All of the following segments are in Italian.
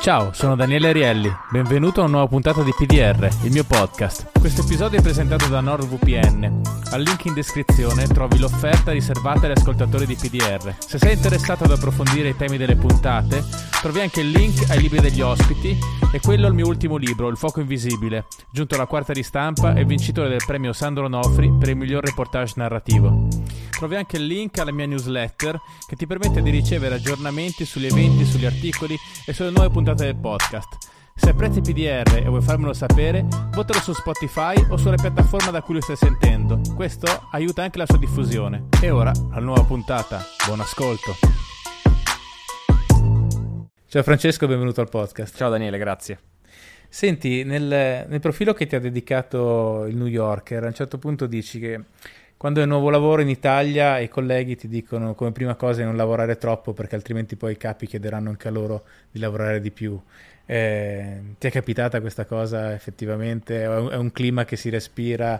Ciao, sono Daniele Arielli, benvenuto a una nuova puntata di PDR, il mio podcast. Questo episodio è presentato da NordVPN. Al link in descrizione trovi l'offerta riservata agli ascoltatori di PDR. Se sei interessato ad approfondire i temi delle puntate, trovi anche il link ai libri degli ospiti e quello al mio ultimo libro, Il fuoco invisibile, giunto alla quarta ristampa e vincitore del premio Sandro Nofri per il miglior reportage narrativo. Trovi anche il link alla mia newsletter che ti permette di ricevere aggiornamenti sugli eventi, sugli articoli e sulle nuove puntate del podcast. Se apprezzi PDR e vuoi farmelo sapere, votalo su Spotify o sulle piattaforme da cui lo stai sentendo. Questo aiuta anche la sua diffusione. E ora, alla nuova puntata. Buon ascolto. Ciao Francesco, benvenuto al podcast. Ciao Daniele, grazie. Senti, nel, nel profilo che ti ha dedicato il New Yorker, a un certo punto dici che quando è un nuovo lavoro in Italia i colleghi ti dicono come prima cosa di non lavorare troppo perché altrimenti poi i capi chiederanno anche a loro di lavorare di più. Eh, ti è capitata questa cosa effettivamente? È un clima che si respira?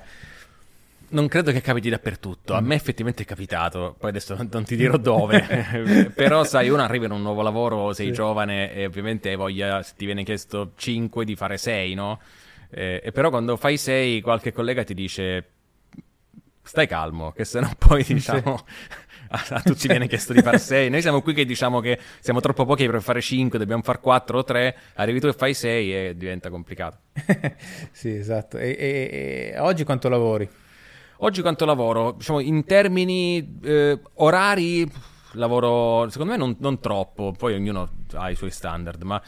Non credo che capiti dappertutto, a me effettivamente è capitato, poi adesso non ti dirò dove, però sai, uno arriva in un nuovo lavoro, sei sì. giovane e ovviamente hai voglia, se ti viene chiesto 5, di fare 6, no? Eh, e però quando fai 6 qualche collega ti dice stai calmo, che se no poi diciamo a, a, tutti viene chiesto di fare 6. Noi siamo qui che diciamo che siamo troppo pochi per fare 5, dobbiamo fare 4 o 3, arrivi tu e fai 6 e diventa complicato. sì, esatto. E, e, e, oggi quanto lavori? Oggi quanto lavoro? Diciamo in termini eh, orari lavoro secondo me non, non troppo, poi ognuno ha i suoi standard, ma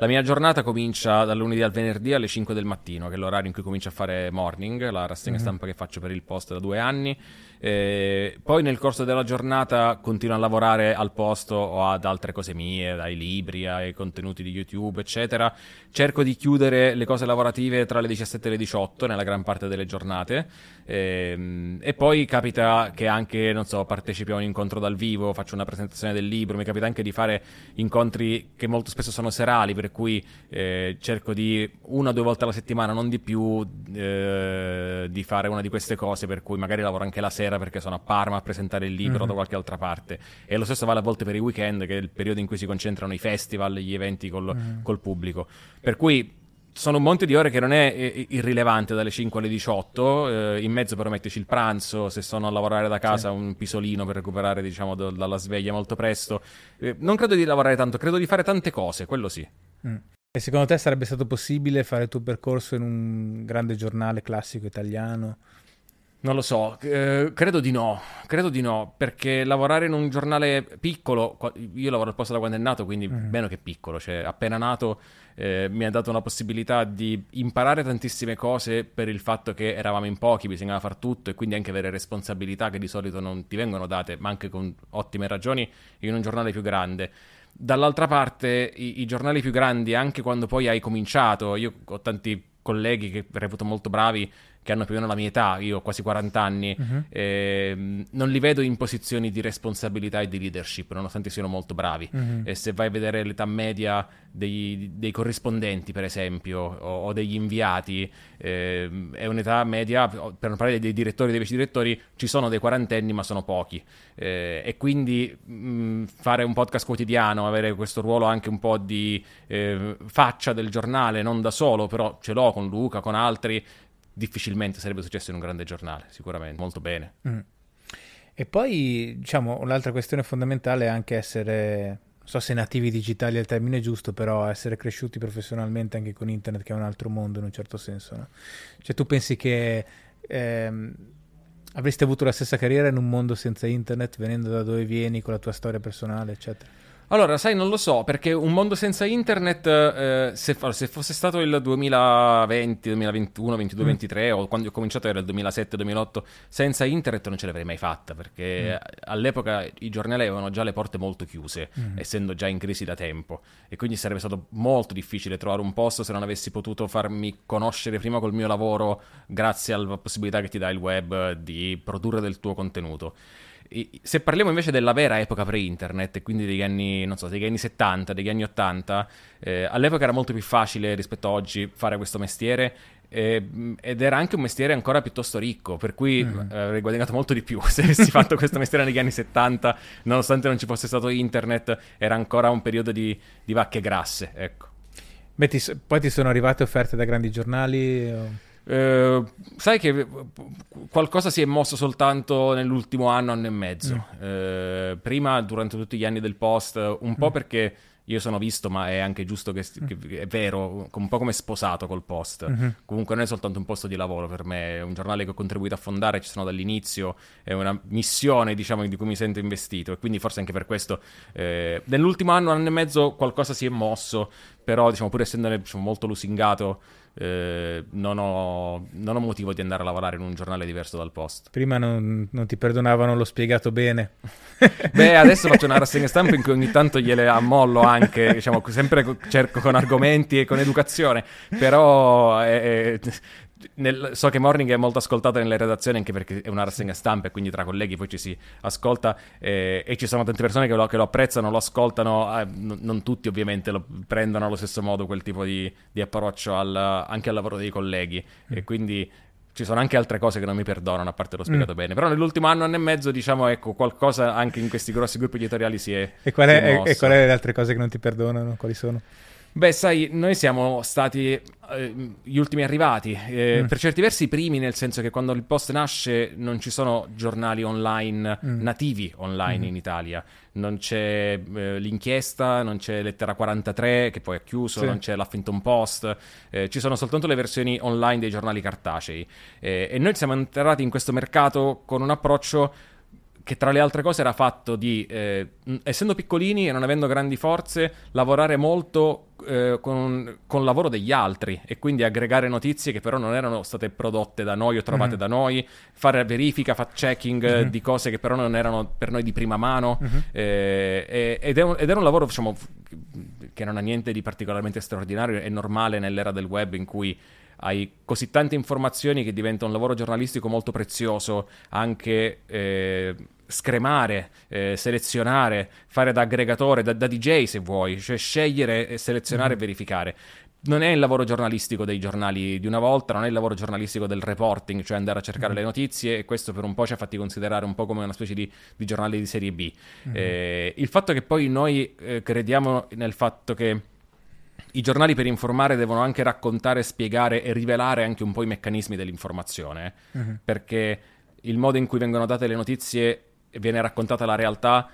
la mia giornata comincia dal lunedì al venerdì alle 5 del mattino, che è l'orario in cui comincio a fare morning, la rassegna mm-hmm. stampa che faccio per il post da due anni. Eh, poi nel corso della giornata continuo a lavorare al posto o ad altre cose mie, dai libri ai contenuti di YouTube, eccetera. Cerco di chiudere le cose lavorative tra le 17 e le 18 nella gran parte delle giornate. Eh, e poi capita che anche, non so, partecipi a un incontro dal vivo, faccio una presentazione del libro, mi capita anche di fare incontri che molto spesso sono serali, per cui eh, cerco di una o due volte alla settimana, non di più, eh, di fare una di queste cose, per cui magari lavoro anche la sera sera perché sono a Parma a presentare il libro mm-hmm. da qualche altra parte. E lo stesso vale a volte per i weekend, che è il periodo in cui si concentrano i festival, gli eventi col, mm-hmm. col pubblico. Per cui sono un monte di ore che non è irrilevante dalle 5 alle 18, eh, in mezzo però mettici il pranzo, se sono a lavorare da casa sì. un pisolino per recuperare diciamo do, dalla sveglia molto presto. Eh, non credo di lavorare tanto, credo di fare tante cose, quello sì. Mm. E secondo te sarebbe stato possibile fare il tuo percorso in un grande giornale classico italiano? Non lo so, eh, credo di no, credo di no, perché lavorare in un giornale piccolo, io lavoro al posto da quando è nato, quindi mm. meno che piccolo, cioè appena nato eh, mi ha dato una possibilità di imparare tantissime cose per il fatto che eravamo in pochi, bisognava far tutto e quindi anche avere responsabilità che di solito non ti vengono date, ma anche con ottime ragioni, in un giornale più grande. Dall'altra parte, i, i giornali più grandi, anche quando poi hai cominciato, io ho tanti colleghi che reputo molto bravi che hanno più o meno la mia età, io ho quasi 40 anni, uh-huh. eh, non li vedo in posizioni di responsabilità e di leadership, nonostante siano molto bravi. Uh-huh. E se vai a vedere l'età media dei, dei corrispondenti, per esempio, o, o degli inviati, eh, è un'età media, per non parlare dei direttori e dei vice direttori, ci sono dei quarantenni, ma sono pochi. Eh, e quindi mh, fare un podcast quotidiano, avere questo ruolo anche un po' di eh, faccia del giornale, non da solo, però ce l'ho con Luca, con altri difficilmente sarebbe successo in un grande giornale, sicuramente, molto bene. Mm. E poi, diciamo, l'altra questione fondamentale è anche essere, non so se nativi digitali è il termine giusto, però essere cresciuti professionalmente anche con internet, che è un altro mondo in un certo senso. No? Cioè, tu pensi che ehm, avresti avuto la stessa carriera in un mondo senza internet, venendo da dove vieni, con la tua storia personale, eccetera? Allora, sai, non lo so, perché un mondo senza internet, eh, se, se, fosse stato il 2020, 2021, 22, mm. 23, o quando ho cominciato era il 2007, 2008, senza internet non ce l'avrei mai fatta, perché mm. all'epoca i giornali avevano già le porte molto chiuse, mm. essendo già in crisi da tempo, e quindi sarebbe stato molto difficile trovare un posto se non avessi potuto farmi conoscere prima col mio lavoro, grazie alla possibilità che ti dà il web di produrre del tuo contenuto se parliamo invece della vera epoca pre-internet, quindi degli anni, so, degli anni 70, degli anni 80, eh, all'epoca era molto più facile rispetto a oggi fare questo mestiere ed era anche un mestiere ancora piuttosto ricco, per cui mm. eh, avrei guadagnato molto di più se avessi fatto questo mestiere negli anni 70, nonostante non ci fosse stato internet, era ancora un periodo di, di vacche grasse, ecco. Beh, ti, poi ti sono arrivate offerte da grandi giornali? O... Eh, sai che qualcosa si è mosso soltanto nell'ultimo anno, anno e mezzo. Mm. Eh, prima, durante tutti gli anni del post, un po' mm. perché io sono visto, ma è anche giusto che, che è vero, un po' come sposato col post. Mm-hmm. Comunque non è soltanto un posto di lavoro per me, è un giornale che ho contribuito a fondare, ci sono dall'inizio, è una missione, diciamo, di cui mi sento investito e quindi forse anche per questo eh, nell'ultimo anno, anno e mezzo qualcosa si è mosso, però diciamo pur essendo diciamo, molto lusingato eh, non, ho, non, ho, motivo di andare a lavorare in un giornale diverso dal post. Prima non, non ti perdonavano l'ho spiegato bene. Beh, adesso faccio una rassegna stampa in cui ogni tanto gliele ammollo anche, diciamo, sempre cerco con argomenti e con educazione, però eh, nel, so che Morning è molto ascoltata nelle redazioni anche perché è una rassegna stampa e quindi tra colleghi poi ci si ascolta eh, e ci sono tante persone che lo, che lo apprezzano, lo ascoltano, eh, n- non tutti ovviamente lo prendono allo stesso modo quel tipo di, di approccio al, anche al lavoro dei colleghi mm. e quindi ci sono anche altre cose che non mi perdonano, a parte l'ho spiegato mm. bene. Però nell'ultimo anno, anno e mezzo, diciamo, ecco, qualcosa anche in questi grossi gruppi editoriali si è. E qual è, e, e qual è le altre cose che non ti perdonano? Quali sono? Beh, sai, noi siamo stati eh, gli ultimi arrivati, eh, mm. per certi versi i primi, nel senso che quando il post nasce non ci sono giornali online mm. nativi online mm. in Italia, non c'è eh, l'inchiesta, non c'è Lettera 43 che poi è chiuso, sì. non c'è l'Huffington Post, eh, ci sono soltanto le versioni online dei giornali cartacei eh, e noi siamo entrati in questo mercato con un approccio che tra le altre cose era fatto di, eh, essendo piccolini e non avendo grandi forze, lavorare molto eh, con, con, il lavoro degli altri e quindi aggregare notizie che però non erano state prodotte da noi o trovate mm-hmm. da noi, fare verifica, fact-checking mm-hmm. di cose che però non erano per noi di prima mano mm-hmm. eh, ed, è un, ed, era un lavoro diciamo, che non ha niente di particolarmente straordinario, è normale nell'era del web in cui hai così tante informazioni che diventa un lavoro giornalistico molto prezioso anche eh, scremare, eh, selezionare, fare da aggregatore, da, da, DJ se vuoi, cioè scegliere, selezionare mm. e mm-hmm. verificare. Non è il lavoro giornalistico dei giornali di una volta, non è il lavoro giornalistico del reporting, cioè andare a cercare mm. le notizie e questo per un po' ci ha fatti considerare un po' come una specie di, di giornale di serie B. Mm. Eh, il fatto che poi noi eh, crediamo nel fatto che i giornali per informare devono anche raccontare, spiegare e rivelare anche un po' i meccanismi dell'informazione, uh-huh. perché il modo in cui vengono date le notizie viene raccontata la realtà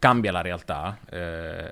cambia la realtà. Eh,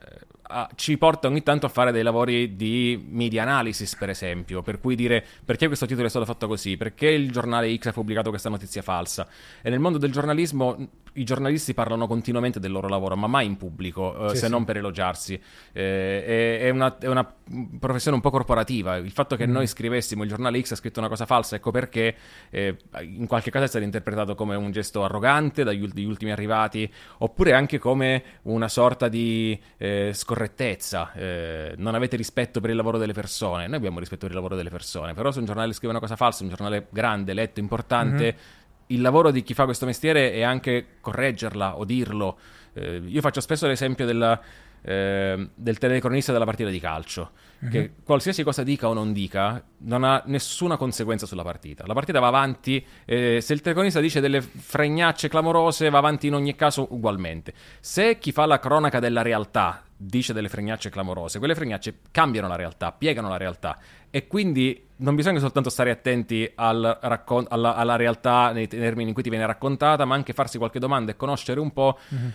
ci porta ogni tanto a fare dei lavori di media analysis, per esempio, per cui dire perché questo titolo è stato fatto così, perché il giornale X ha pubblicato questa notizia falsa. E nel mondo del giornalismo i giornalisti parlano continuamente del loro lavoro, ma mai in pubblico, eh, sì, se sì. non per elogiarsi. Eh, è, una, è, una, professione un po' corporativa. Il fatto che mm. noi scrivessimo il giornale X ha scritto una cosa falsa, ecco perché eh, in qualche caso è stato interpretato come un gesto arrogante dagli ultimi arrivati, oppure anche come una sorta di eh, scorrettezza. Eh, non avete rispetto per il lavoro delle persone. Noi abbiamo rispetto per il lavoro delle persone, però se un giornale scrive una cosa falsa, un giornale grande, letto, importante. Mm-hmm il lavoro di chi fa questo mestiere è anche correggerla o dirlo. Eh, io faccio spesso l'esempio della, eh, del telecronista della partita di calcio, uh-huh. che qualsiasi cosa dica o non dica non ha nessuna conseguenza sulla partita. La partita va avanti, eh, se il telecronista dice delle fregnacce clamorose va avanti in ogni caso ugualmente. Se chi fa la cronaca della realtà dice delle fregnacce clamorose, quelle fregnacce cambiano la realtà, piegano la realtà. E quindi non bisogna soltanto stare attenti al raccon- alla, alla, realtà nei termini in cui ti viene raccontata, ma anche farsi qualche domanda e conoscere un po' mm-hmm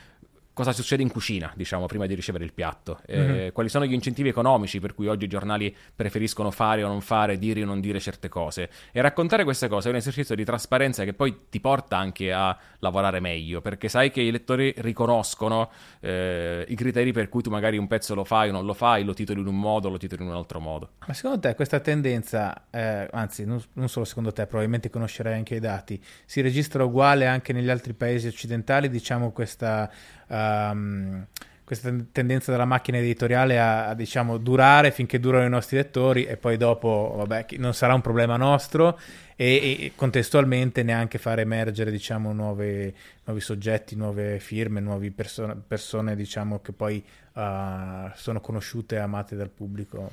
cosa succede in cucina, diciamo, prima di ricevere il piatto. Mm-hmm. quali sono gli incentivi economici per cui oggi i giornali preferiscono fare o non fare, dire o non dire certe cose. E raccontare queste cose è un esercizio di trasparenza che poi ti porta anche a lavorare meglio, perché sai che i lettori riconoscono eh, i criteri per cui tu magari un pezzo lo fai o non lo fai, lo titoli in un modo, lo titoli in un altro modo. Ma secondo te questa tendenza, eh, anzi non, non solo secondo te, probabilmente conoscerai anche i dati, si registra uguale anche negli altri paesi occidentali, diciamo questa um, questa tendenza della macchina editoriale a, a, diciamo, durare finché durano i nostri lettori e poi dopo, vabbè, non sarà un problema nostro e, e contestualmente neanche fare emergere, diciamo, nuove, nuovi soggetti, nuove firme, nuove perso- persone, diciamo, che poi uh, sono conosciute e amate dal pubblico.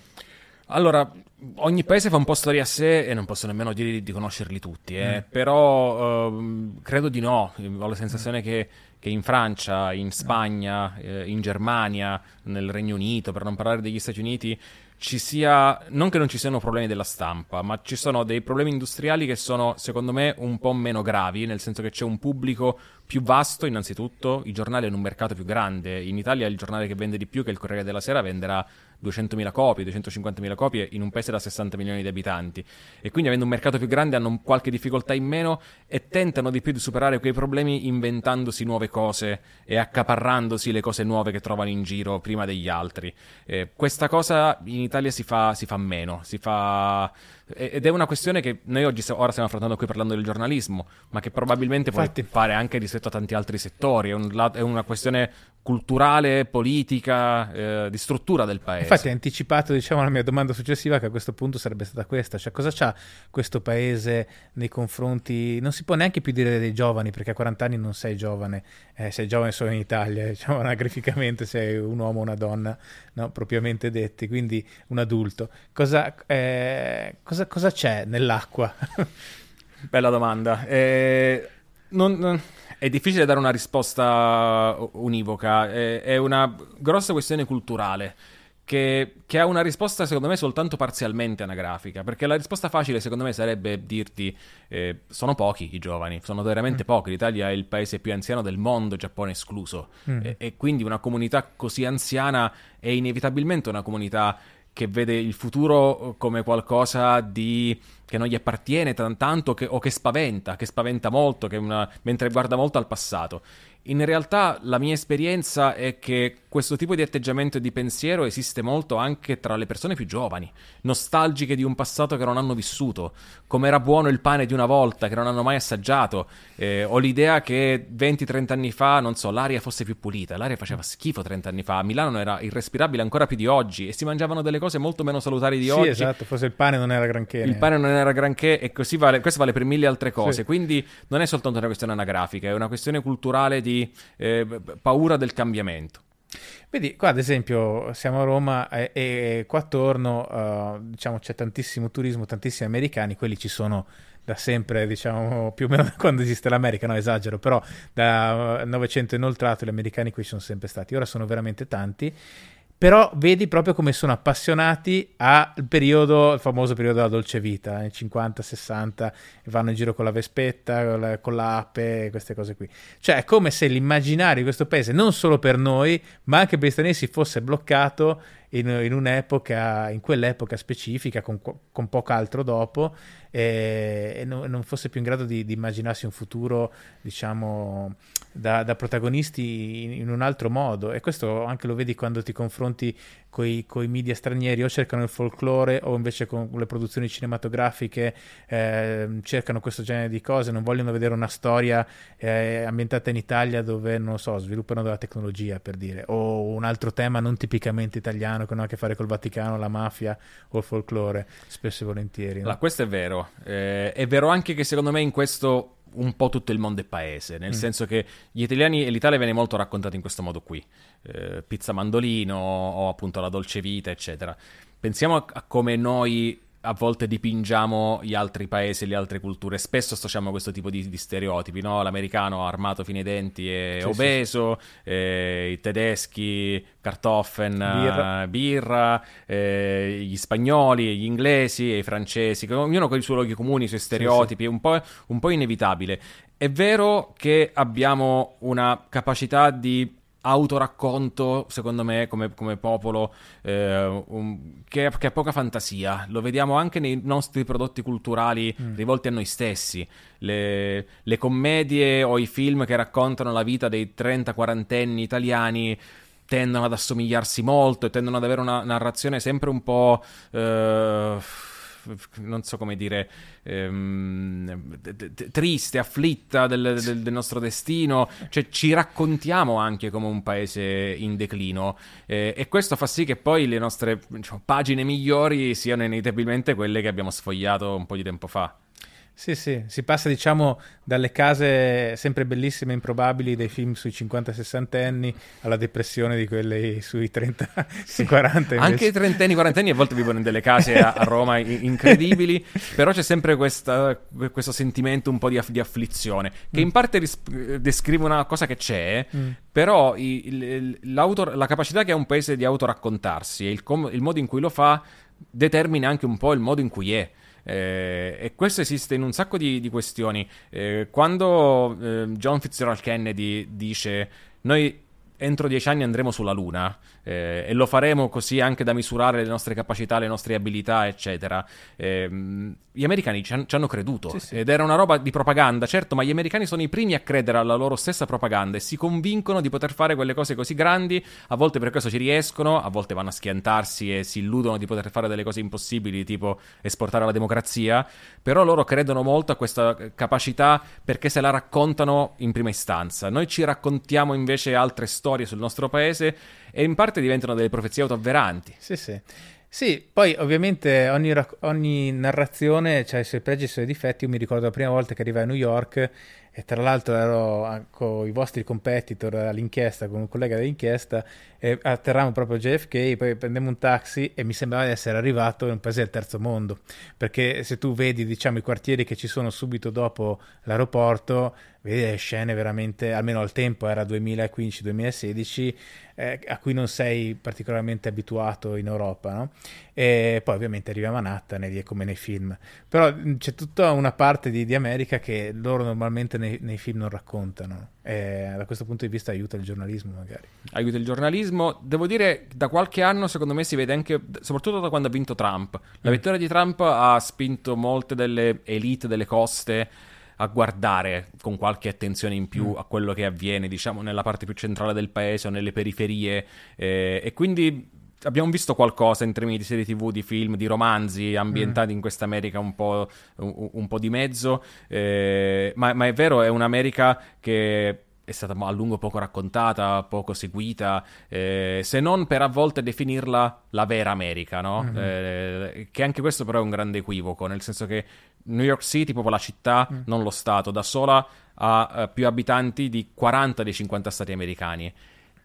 Allora, ogni paese fa un po' storia a sé e non posso nemmeno dire di conoscerli tutti, eh. mm. però uh, credo di no. Ho la sensazione mm. che che in Francia, in Spagna, eh, in Germania, nel Regno Unito, per non parlare degli Stati Uniti, ci sia, non che non ci siano problemi della stampa, ma ci sono dei problemi industriali che sono, secondo me, un po' meno gravi, nel senso che c'è un pubblico più vasto, innanzitutto, i giornali hanno un mercato più grande. In Italia il giornale che vende di più, che è il Corriere della Sera, venderà 200.000 copie, 250.000 copie in un paese da 60 milioni di abitanti e quindi avendo un mercato più grande hanno qualche difficoltà in meno e tentano di più di superare quei problemi inventandosi nuove cose e accaparrandosi le cose nuove che trovano in giro prima degli altri. Eh, questa cosa in Italia si fa, si fa meno, si fa ed è una questione che noi oggi ora stiamo affrontando qui parlando del giornalismo, ma che probabilmente Infatti. puoi fare anche rispetto a tanti altri settori. È, un, è una questione culturale, politica, eh, di struttura del paese. Infatti hai anticipato diciamo, la mia domanda successiva che a questo punto sarebbe stata questa, cioè cosa c'ha questo paese nei confronti, non si può neanche più dire dei giovani perché a 40 anni non sei giovane, eh, sei giovane solo in Italia, diciamo anagraficamente sei un uomo o una donna, no? propriamente detti, quindi un adulto. Cosa, eh, cosa, cosa c'è nell'acqua? Bella domanda. Eh, non, non è difficile dare una risposta univoca, è, è una grossa questione culturale. Che, che, ha una risposta secondo me soltanto parzialmente anagrafica, perché la risposta facile secondo me sarebbe dirti eh, sono pochi i giovani, sono veramente mm. pochi, l'Italia è il paese più anziano del mondo, Giappone escluso, mm. e, e, quindi una comunità così anziana è inevitabilmente una comunità che vede il futuro come qualcosa di che non gli appartiene tanto che, o che spaventa, che spaventa molto, che una, mentre guarda molto al passato. In realtà la mia esperienza è che questo tipo di atteggiamento e di pensiero esiste molto anche tra le persone più giovani, nostalgiche di un passato che non hanno vissuto, come era buono il pane di una volta, che non hanno mai assaggiato, eh, o l'idea che 20-30 anni fa, non so, l'aria fosse più pulita, l'aria faceva schifo 30 anni fa, a Milano era irrespirabile ancora più di oggi e si mangiavano delle cose molto meno salutari di sì, oggi. Sì, esatto, forse il pane non era granché. Il pane non era granché e così vale, questo vale per mille altre cose, sì. quindi non è soltanto una questione anagrafica, è una questione culturale di eh, paura del cambiamento. Vedi, qua ad esempio siamo a Roma e, e qua attorno uh, diciamo, c'è tantissimo turismo, tantissimi americani, quelli ci sono da sempre, diciamo più o meno da quando esiste l'America, no esagero, però da Novecento inoltrato gli americani qui ci sono sempre stati, ora sono veramente tanti però vedi proprio come sono appassionati al periodo, il famoso periodo della dolce vita, anni 50, 60, vanno in giro con la vespetta, con, la, con l'ape, queste cose qui. Cioè è come se l'immaginario di questo paese, non solo per noi, ma anche per gli stranieri, fosse bloccato in, in un'epoca, in quell'epoca specifica, con, con poco altro dopo, e, e non, non, fosse più in grado di, di immaginarsi un futuro, diciamo, da, da protagonisti in, in, un altro modo. E questo anche lo vedi quando ti confronti con i media stranieri, o cercano il folklore, o invece con le produzioni cinematografiche eh, cercano questo genere di cose, non vogliono vedere una storia eh, ambientata in Italia dove, non so, sviluppano della tecnologia, per dire, o un altro tema non tipicamente italiano che non ha a che fare col Vaticano, la mafia o il folklore, spesso e volentieri. No? Allora, questo è vero. Eh, è vero anche che secondo me in questo un po' tutto il mondo è paese, nel mm. senso che gli italiani e l'Italia viene molto raccontata in questo modo qui, eh, pizza mandolino o appunto la dolce vita, eccetera. Pensiamo a, a come noi a volte dipingiamo gli altri paesi, le altre culture. Spesso associamo questo tipo di, di stereotipi, no? L'americano armato fino ai denti e sì, obeso, sì, sì. Eh, i tedeschi kartoffeln, birra, birra eh, gli spagnoli, gli inglesi e i francesi, ognuno con i suoi luoghi comuni, i suoi stereotipi, un po', un po' inevitabile. È vero che abbiamo una capacità di autoracconto, secondo me, come, come popolo, eh, un, che, che, ha poca fantasia. Lo vediamo anche nei nostri prodotti culturali mm. rivolti a noi stessi. Le, le, commedie o i film che raccontano la vita dei 30-40 anni italiani tendono ad assomigliarsi molto e tendono ad avere una narrazione sempre un po'... Eh, non so come dire, ehm, triste, afflitta del, del, del, nostro destino, cioè ci raccontiamo anche come un paese in declino. Eh, e questo fa sì che poi le nostre diciamo, pagine migliori siano inevitabilmente quelle che abbiamo sfogliato un po' di tempo fa. Sì, sì, si passa diciamo dalle case sempre bellissime e improbabili dei film sui 50-60 anni alla depressione di quelle sui 30 sì. 40 invece. Anche i trentenni, quarantenni a volte vivono in delle case a, a Roma incredibili, però c'è sempre questa, questo sentimento un po' di, aff- di afflizione, che mm. in parte ris- descrive una cosa che c'è, mm. però i, la capacità che ha un paese di autoraccontarsi e il, com- il modo in cui lo fa determina anche un po' il modo in cui è. Eh, e questo esiste in un sacco di, di questioni. Eh, quando eh, John Fitzgerald Kennedy dice noi entro dieci anni andremo sulla Luna eh, e lo faremo così anche da misurare le nostre capacità, le nostre abilità, eccetera. Eh, gli americani ci, han, ci hanno creduto sì, sì. ed era una roba di propaganda, certo, ma gli americani sono i primi a credere alla loro stessa propaganda e si convincono di poter fare quelle cose così grandi, a volte per questo ci riescono, a volte vanno a schiantarsi e si illudono di poter fare delle cose impossibili, tipo esportare la democrazia, però loro credono molto a questa capacità perché se la raccontano in prima istanza. Noi ci raccontiamo invece altre storie sul nostro paese e in parte diventano delle profezie autoavveranti. Sì, sì. Sì, poi ovviamente ogni, ogni narrazione ha i suoi pregi e i suoi difetti. Io mi ricordo la prima volta che arrivai a New York e tra l'altro ero con i vostri competitor all'inchiesta, con un collega dell'inchiesta, e atterrammo proprio a JFK, poi prendemmo un taxi e mi sembrava di essere arrivato in un paese del terzo mondo, perché se tu vedi diciamo i quartieri che ci sono subito dopo l'aeroporto, vedi le scene veramente, almeno al tempo era 2015-2016, eh, a cui non sei particolarmente abituato in Europa, no? E poi ovviamente arriva Manhattan e è come nei film. Però c'è tutta una parte di, di America che loro normalmente nei, nei film non raccontano. E da questo punto di vista aiuta il giornalismo magari. Aiuta il giornalismo. Devo dire, da qualche anno secondo me si vede anche, soprattutto da quando ha vinto Trump. La mm. vittoria di Trump ha spinto molte delle elite delle coste a guardare con qualche attenzione in più mm. a quello che avviene, diciamo, nella parte più centrale del paese o nelle periferie. Eh, e quindi abbiamo visto qualcosa in termini di serie tv, di film, di romanzi ambientati mm. in questa America un po', un, un po di mezzo, eh, ma, ma, è vero, è un'America che è stata a lungo poco raccontata, poco seguita, eh, se non per a volte definirla la vera America, no? Mm-hmm. Eh, che anche questo però è un grande equivoco, nel senso che New York City, proprio la città, mm. non lo Stato, da sola ha uh, più abitanti di 40 dei 50 Stati americani.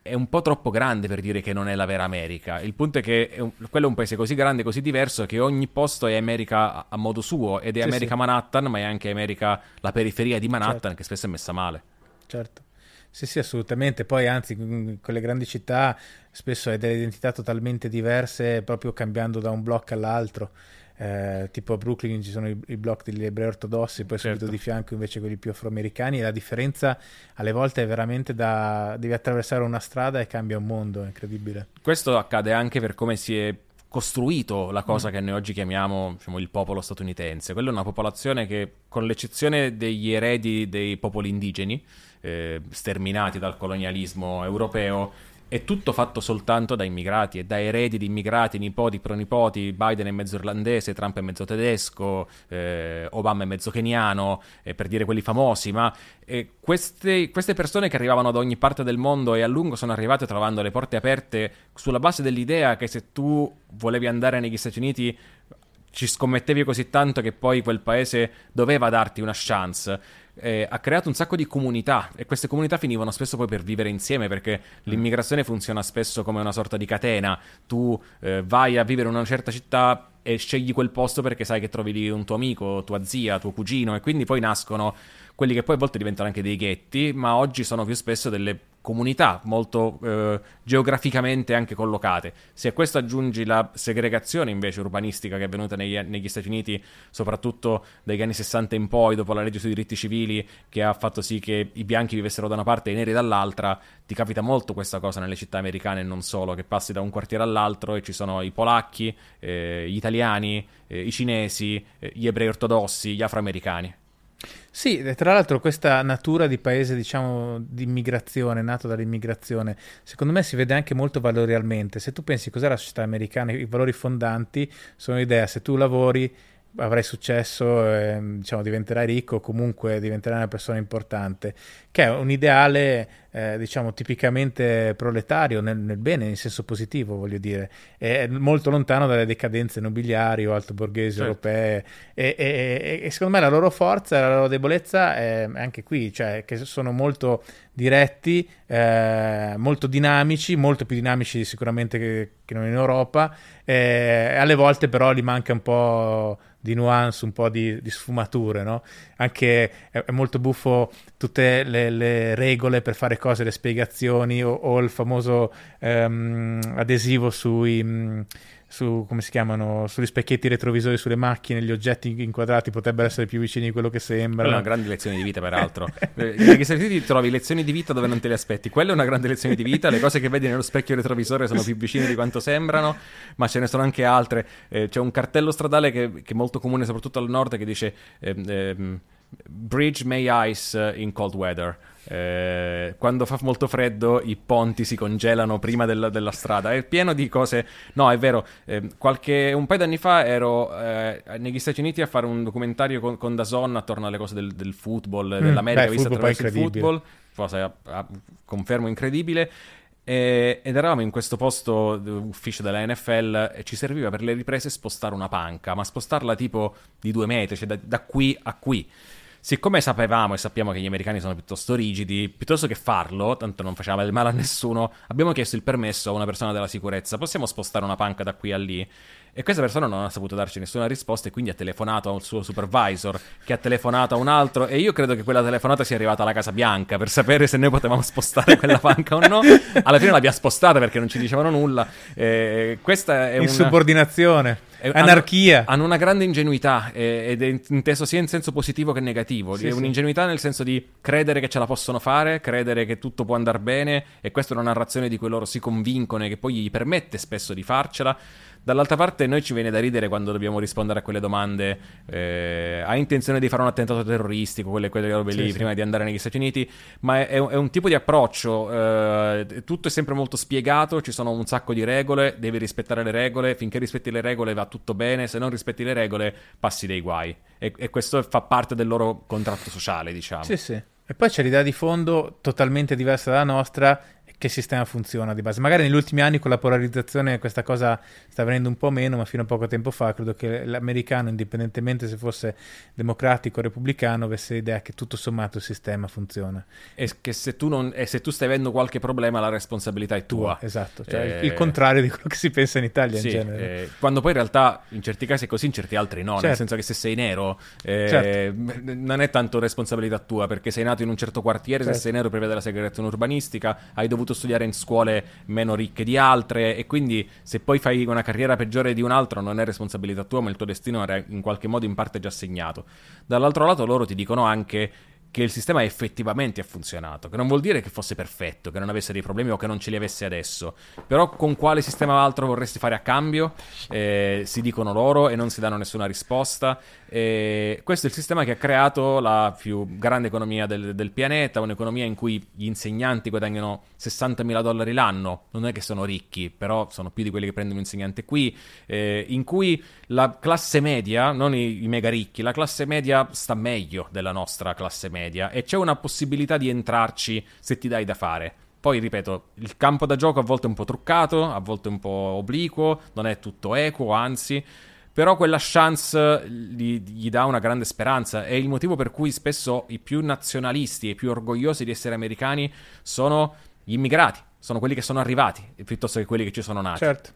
È un po' troppo grande per dire che non è la vera America. Il punto è che è un, quello è un paese così grande, così diverso, che ogni posto è America a, a modo suo. Ed è sì, America sì. Manhattan, ma è anche America, la periferia di Manhattan, certo. che spesso è messa male. Certo. Sì, sì, assolutamente. Poi, anzi, con le grandi città spesso hai delle identità totalmente diverse, proprio cambiando da un blocco all'altro. Eh, tipo a Brooklyn ci sono i, i blocchi degli ebrei ortodossi, poi certo. subito di fianco invece quelli più afroamericani. E la differenza alle volte è veramente da. devi attraversare una strada e cambia un mondo, è incredibile. Questo accade anche per come si è costruito la cosa mm. che noi oggi chiamiamo diciamo, il popolo statunitense. Quella è una popolazione che, con l'eccezione degli eredi dei popoli indigeni, eh, sterminati dal colonialismo europeo, è tutto fatto soltanto da immigrati e da eredi di immigrati, nipoti, pronipoti. Biden è mezzo irlandese, Trump è mezzo tedesco, eh, Obama è mezzo keniano, eh, per dire quelli famosi. Ma eh, queste, queste, persone che arrivavano da ogni parte del mondo e a lungo sono arrivate trovando le porte aperte sulla base dell'idea che se tu volevi andare negli Stati Uniti ci scommettevi così tanto che poi quel paese doveva darti una chance eh, ha creato un sacco di comunità e queste comunità finivano spesso poi per vivere insieme perché l'immigrazione funziona spesso come una sorta di catena. Tu eh, vai a vivere in una certa città e scegli quel posto perché sai che trovi lì un tuo amico, tua zia, tuo cugino e quindi poi nascono quelli che poi a volte diventano anche dei ghetti, ma oggi sono più spesso delle comunità molto eh, geograficamente anche collocate. Se a questo aggiungi la segregazione invece urbanistica che è avvenuta negli, negli, Stati Uniti, soprattutto dagli anni 60 in poi, dopo la legge sui diritti civili, che ha fatto sì che i bianchi vivessero da una parte e i neri dall'altra, ti capita molto questa cosa nelle città americane e non solo, che passi da un quartiere all'altro e ci sono i polacchi, eh, gli italiani, eh, i cinesi, eh, gli ebrei ortodossi, gli afroamericani. Sì, tra l'altro questa natura di paese, diciamo, di immigrazione, nato dall'immigrazione, secondo me si vede anche molto valorialmente. Se tu pensi cos'è la società americana, i valori fondanti sono l'idea, se tu lavori avrai successo, eh, diciamo, diventerai ricco, comunque diventerai una persona importante, che è un ideale eh, diciamo, tipicamente proletario nel, nel, bene, in senso positivo, voglio dire, è molto lontano dalle decadenze nobiliari o altoborghesi certo. europee e, e, e, secondo me la loro forza e la loro debolezza è anche qui, cioè che sono molto diretti, eh, molto dinamici, molto più dinamici sicuramente che, che non in Europa, eh, alle volte però gli manca un po' di nuance, un po' di, di sfumature, no? Anche è, è, molto buffo tutte le, le, regole per fare cose, le spiegazioni o, o il famoso um, adesivo sui... Um, su, come si chiamano, sugli specchietti retrovisori sulle macchine, gli oggetti inquadrati potrebbero essere più vicini di quello che sembra. Quella è una grande lezione di vita, peraltro. Negli Stati Uniti trovi lezioni di vita dove non te le aspetti. Quella è una grande lezione di vita. Le cose che vedi nello specchio retrovisore sono più vicine di quanto sembrano, ma ce ne sono anche altre. Eh, c'è un cartello stradale che, che, è molto comune, soprattutto al nord, che dice. Eh, eh, Bridge may ice in cold weather. Eh, quando fa molto freddo i ponti si congelano prima della, della strada. È pieno di cose. No, è vero. Eh, qualche, un paio di anni fa ero eh, negli Stati Uniti a fare un documentario con, con Dazon attorno alle cose del, del football, mm, dell'America beh, vista attraverso il football. Cosa a, confermo incredibile. Ed eravamo in questo posto ufficio della NFL e ci serviva per le riprese spostare una panca, ma spostarla tipo di due metri, cioè da, da qui a qui siccome sapevamo e sappiamo che gli americani sono piuttosto rigidi, piuttosto che farlo, tanto non faceva del male a nessuno, abbiamo chiesto il permesso a una persona della sicurezza. Possiamo spostare una panca da qui a lì? E questa persona non ha saputo darci nessuna risposta e quindi ha telefonato al suo supervisor, che ha telefonato a un altro e io credo che quella telefonata sia arrivata alla Casa Bianca per sapere se noi potevamo spostare quella panca o no. Alla fine l'abbiamo spostata perché non ci dicevano nulla. Eh, questa è Insubordinazione. Una... Anarchia. Hanno, hanno, una grande ingenuità eh, ed è inteso sia in senso positivo che negativo. Sì, è un'ingenuità nel senso di credere che ce la possono fare, credere che tutto può andare bene e questa è una narrazione di cui loro si convincono e che poi gli permette spesso di farcela. Dall'altra parte, noi ci viene da ridere quando dobbiamo rispondere a quelle domande. Eh, ha intenzione di fare un attentato terroristico, quelle, quelle robe lì, sì, prima sì. di andare negli Stati Uniti. Ma è, è, un, è un, tipo di approccio. Eh, tutto è sempre molto spiegato. Ci sono un sacco di regole. Devi rispettare le regole. Finché rispetti le regole va tutto bene. Se non rispetti le regole, passi dei guai. E, e questo fa parte del loro contratto sociale, diciamo. Sì, sì. E poi c'è l'idea di fondo totalmente diversa dalla nostra che sistema funziona di base. Magari negli ultimi anni con la polarizzazione questa cosa sta venendo un po' meno, ma fino a poco tempo fa credo che l'americano, indipendentemente se fosse democratico o repubblicano, avesse l'idea che tutto sommato il sistema funziona. E che se tu, non, e se tu stai avendo qualche problema la responsabilità è tua. Esatto, cioè eh, il contrario di quello che si pensa in Italia sì, in genere. Eh, quando poi in realtà in certi casi è così, in certi altri no, certo. nel senso che se sei nero eh, certo. non è tanto responsabilità tua perché sei nato in un certo quartiere, certo. se sei nero prevede la segregazione urbanistica, hai dovuto studiare in scuole meno ricche di altre e quindi se poi fai una carriera peggiore di un altro non è responsabilità tua, ma il tuo destino era in qualche modo in parte già segnato. Dall'altro lato loro ti dicono anche che il sistema effettivamente ha funzionato, che non vuol dire che fosse perfetto, che non avesse dei problemi o che non ce li avesse adesso, però con quale sistema altro vorresti fare a cambio? Eh, si dicono loro e non si danno nessuna risposta. Eh, questo è il sistema che ha creato la più grande economia del, del pianeta, un'economia in cui gli insegnanti guadagnano 60 mila dollari l'anno, non è che sono ricchi, però sono più di quelli che prendono un insegnante qui, eh, in cui la classe media, non i, i mega ricchi, la classe media sta meglio della nostra classe media media e c'è una possibilità di entrarci se ti dai da fare. Poi ripeto, il campo da gioco a volte è un po' truccato, a volte è un po' obliquo, non è tutto equo, anzi, però quella chance gli, gli, dà una grande speranza. È il motivo per cui spesso i più nazionalisti e i più orgogliosi di essere americani sono gli immigrati, sono quelli che sono arrivati, piuttosto che quelli che ci sono nati. Certo.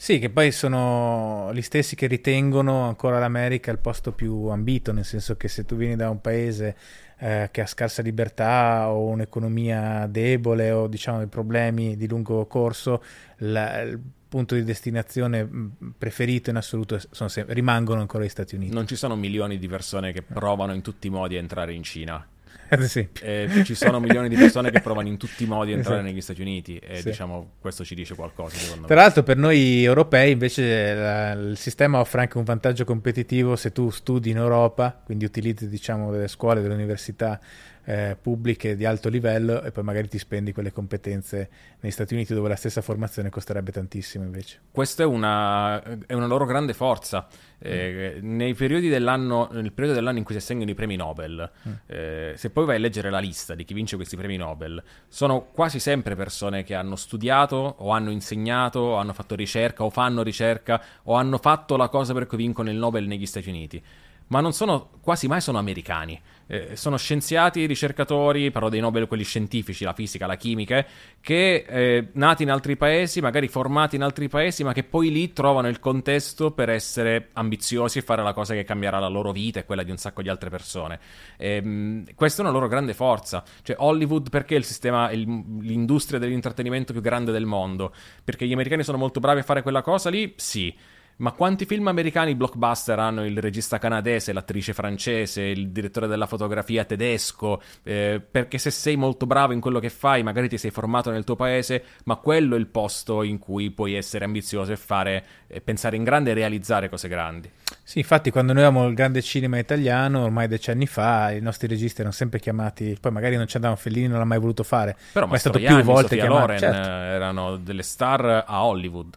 Sì, che poi sono gli stessi che ritengono ancora l'America il posto più ambito, nel senso che se tu vieni da un paese eh, che ha scarsa libertà o un'economia debole o diciamo dei problemi di lungo corso, la, il punto di destinazione mm, preferito in assoluto sem- rimangono ancora gli Stati Uniti. Non ci sono milioni di persone che provano in tutti i modi a entrare in Cina ad esempio. Eh, ci sono milioni di persone che provano in tutti i modi a entrare esatto. negli Stati Uniti e sì. diciamo questo ci dice qualcosa. Tra l'altro per noi europei invece la, il sistema offre anche un vantaggio competitivo se tu studi in Europa, quindi utilizzi diciamo delle scuole, delle università eh, pubbliche di alto livello e poi magari ti spendi quelle competenze negli Stati Uniti dove la stessa formazione costerebbe tantissimo invece. Questa è una, è una loro grande forza. Eh, mm. nei periodi dell'anno, nel periodo dell'anno in cui si assegnano i premi Nobel, mm. eh, se poi vai a leggere la lista di chi vince questi premi Nobel, sono quasi sempre persone che hanno studiato o hanno insegnato o hanno fatto ricerca o fanno ricerca o hanno fatto la cosa per cui vincono il Nobel negli Stati Uniti ma non sono, quasi mai sono americani. Eh, sono scienziati, ricercatori, parlo dei Nobel, quelli scientifici, la fisica, la chimica, che eh, nati in altri paesi, magari formati in altri paesi, ma che poi lì trovano il contesto per essere ambiziosi e fare la cosa che cambierà la loro vita e quella di un sacco di altre persone. E, ehm, mh, questa è una loro grande forza. Cioè, Hollywood, perché il sistema, il, l'industria dell'intrattenimento più grande del mondo? Perché gli americani sono molto bravi a fare quella cosa lì? Sì. Ma quanti film americani blockbuster hanno il regista canadese, l'attrice francese, il direttore della fotografia tedesco? Eh, perché se sei molto bravo in quello che fai, magari ti sei formato nel tuo paese, ma quello è il posto in cui puoi essere ambizioso e fare, e pensare in grande e realizzare cose grandi. Sì, infatti quando noi avevamo il grande cinema italiano, ormai decenni fa, i nostri registi erano sempre chiamati, poi magari non ci andavano, Fellini non l'ha mai voluto fare, però ma è stato più volte Sofia chiamato. Loren certo. erano delle star a Hollywood.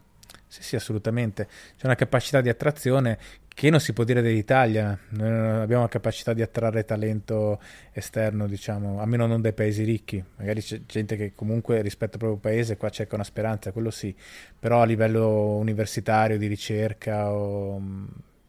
Sì, sì, assolutamente. C'è una capacità di attrazione che non si può dire dell'Italia. Noi non abbiamo la capacità di attrarre talento esterno, diciamo, almeno non dai paesi ricchi. Magari c'è gente che comunque rispetto al proprio paese qua cerca una speranza, quello sì. Però a livello universitario, di ricerca o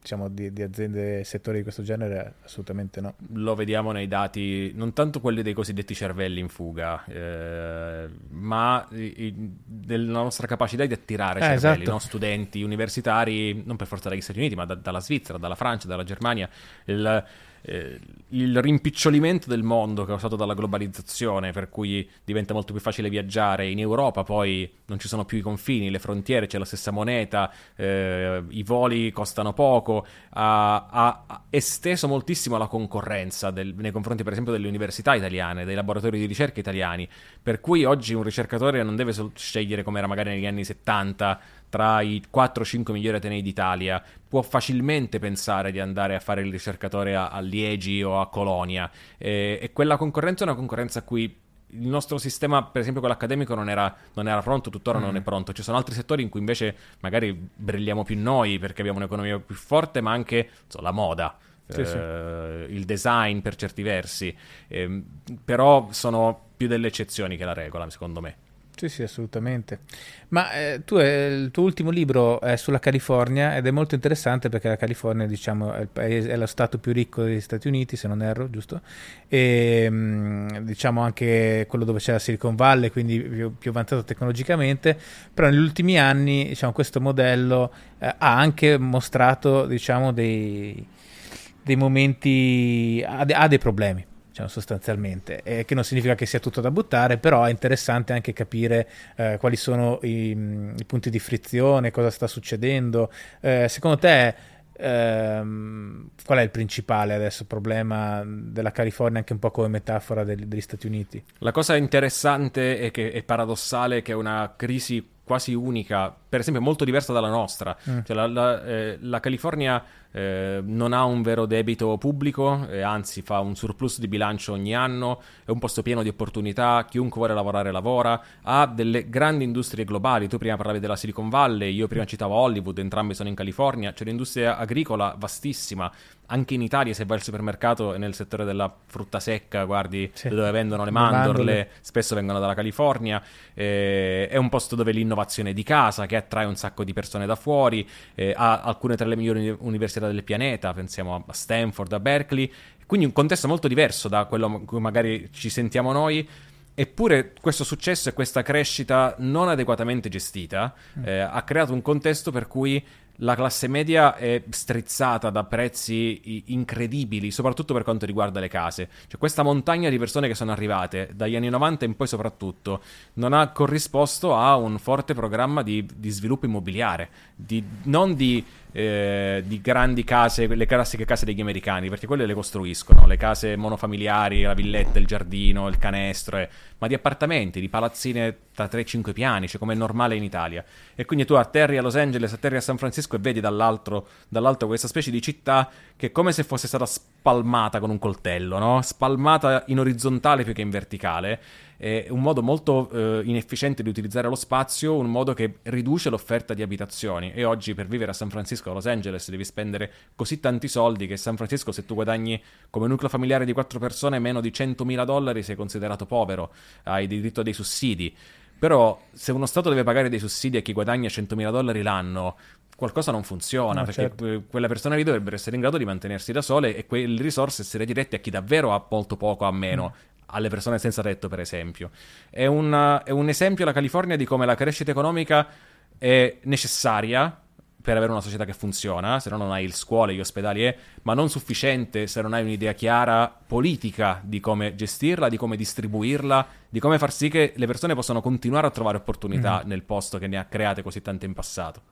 diciamo, di, di, aziende settori di questo genere assolutamente no. Lo vediamo nei dati, non tanto quelli dei cosiddetti cervelli in fuga, eh, ma i, della nostra capacità di attirare eh, cervelli, esatto. no? studenti universitari, non per forza dagli Stati Uniti, ma da, dalla Svizzera, dalla Francia, dalla Germania. Il, eh, il rimpicciolimento del mondo causato dalla globalizzazione, per cui diventa molto più facile viaggiare in Europa, poi non ci sono più i confini, le frontiere, c'è la stessa moneta, eh, i voli costano poco, ha, ha, esteso moltissimo la concorrenza del, nei confronti per esempio delle università italiane, dei laboratori di ricerca italiani, per cui oggi un ricercatore non deve scegliere come era magari negli anni 70 tra i 4-5 migliori atenei d'Italia, può facilmente pensare di andare a fare il ricercatore a, a Liegi o a Colonia. E, e, quella concorrenza è una concorrenza a cui il nostro sistema, per esempio quello accademico, non era, non era pronto, tuttora mm. non è pronto. Ci sono altri settori in cui invece magari brilliamo più noi perché abbiamo un'economia più forte, ma anche so, la moda. Sì, eh, sì. il design per certi versi, eh, però sono più delle eccezioni che la regola, secondo me. Sì, sì, assolutamente. Ma eh, tu, eh, il tuo ultimo libro è sulla California ed è molto interessante perché la California, diciamo, è, paese, è lo stato più ricco degli Stati Uniti, se non erro, giusto? E mh, diciamo anche quello dove c'è la Silicon Valley, quindi più, più avanzato tecnologicamente, però negli ultimi anni, diciamo, questo modello eh, ha anche mostrato, diciamo, dei, dei momenti, ha, ha dei problemi diciamo, sostanzialmente, eh, che non significa che sia tutto da buttare, però è interessante anche capire eh, quali sono i, i, punti di frizione, cosa sta succedendo. Eh, secondo te, ehm, qual è il principale adesso problema della California, anche un po' come metafora degli, degli Stati Uniti? La cosa interessante e che è paradossale che è una crisi quasi unica, per esempio molto diversa dalla nostra. Mm. Cioè, la, la, eh, la California eh, non ha un vero debito pubblico, eh, anzi fa un surplus di bilancio ogni anno, è un posto pieno di opportunità, chiunque vuole lavorare lavora, ha delle grandi industrie globali, tu prima parlavi della Silicon Valley, io prima citavo Hollywood, entrambi sono in California, c'è un'industria agricola vastissima, anche in Italia se vai al supermercato e nel settore della frutta secca, guardi sì. dove vendono le mandorle, mandorle, spesso vengono dalla California, eh, è un posto dove l'innovazione è di casa, che attrae un sacco di persone da fuori, eh, ha alcune tra le migliori università del pianeta, pensiamo a Stanford, a Berkeley, quindi un contesto molto diverso da quello in cui magari ci sentiamo noi. Eppure questo successo e questa crescita non adeguatamente gestita mm. eh, ha creato un contesto per cui la classe media è strizzata da prezzi incredibili, soprattutto per quanto riguarda le case. Cioè, questa montagna di persone che sono arrivate dagli anni 90 in poi soprattutto non ha corrisposto a un forte programma di, di sviluppo immobiliare, di, non di eh, di grandi case, le classiche case degli americani, perché quelle le costruiscono, le case monofamiliari, la villetta, il giardino, il canestro, eh, ma di appartamenti, di palazzine da 3-5 piani, cioè come è normale in Italia. E quindi tu atterri a Los Angeles, atterri a San Francisco e vedi dall'altro, dall'alto questa specie di città che è come se fosse stata spalmata con un coltello, no? Spalmata in orizzontale più che in verticale è un modo molto eh, inefficiente di utilizzare lo spazio, un modo che riduce l'offerta di abitazioni e oggi per vivere a San Francisco o a Los Angeles devi spendere così tanti soldi che San Francisco se tu guadagni come nucleo familiare di quattro persone meno di 100.000 dollari sei considerato povero, hai diritto a dei sussidi. Però se uno Stato deve pagare dei sussidi a chi guadagna 100.000 dollari l'anno, qualcosa non funziona, no, perché certo. quelle persone lì dovrebbero essere in grado di mantenersi da sole e quelle risorse essere dirette a chi davvero ha molto poco, ha meno. Mm alle persone senza tetto, per esempio. È, una, è un esempio la California di come la crescita economica è necessaria per avere una società che funziona, se no non hai il scuole, gli ospedali, è, ma non sufficiente se non hai un'idea chiara politica di come gestirla, di come distribuirla, di come far sì che le persone possano continuare a trovare opportunità mm. nel posto che ne ha create così tante in passato.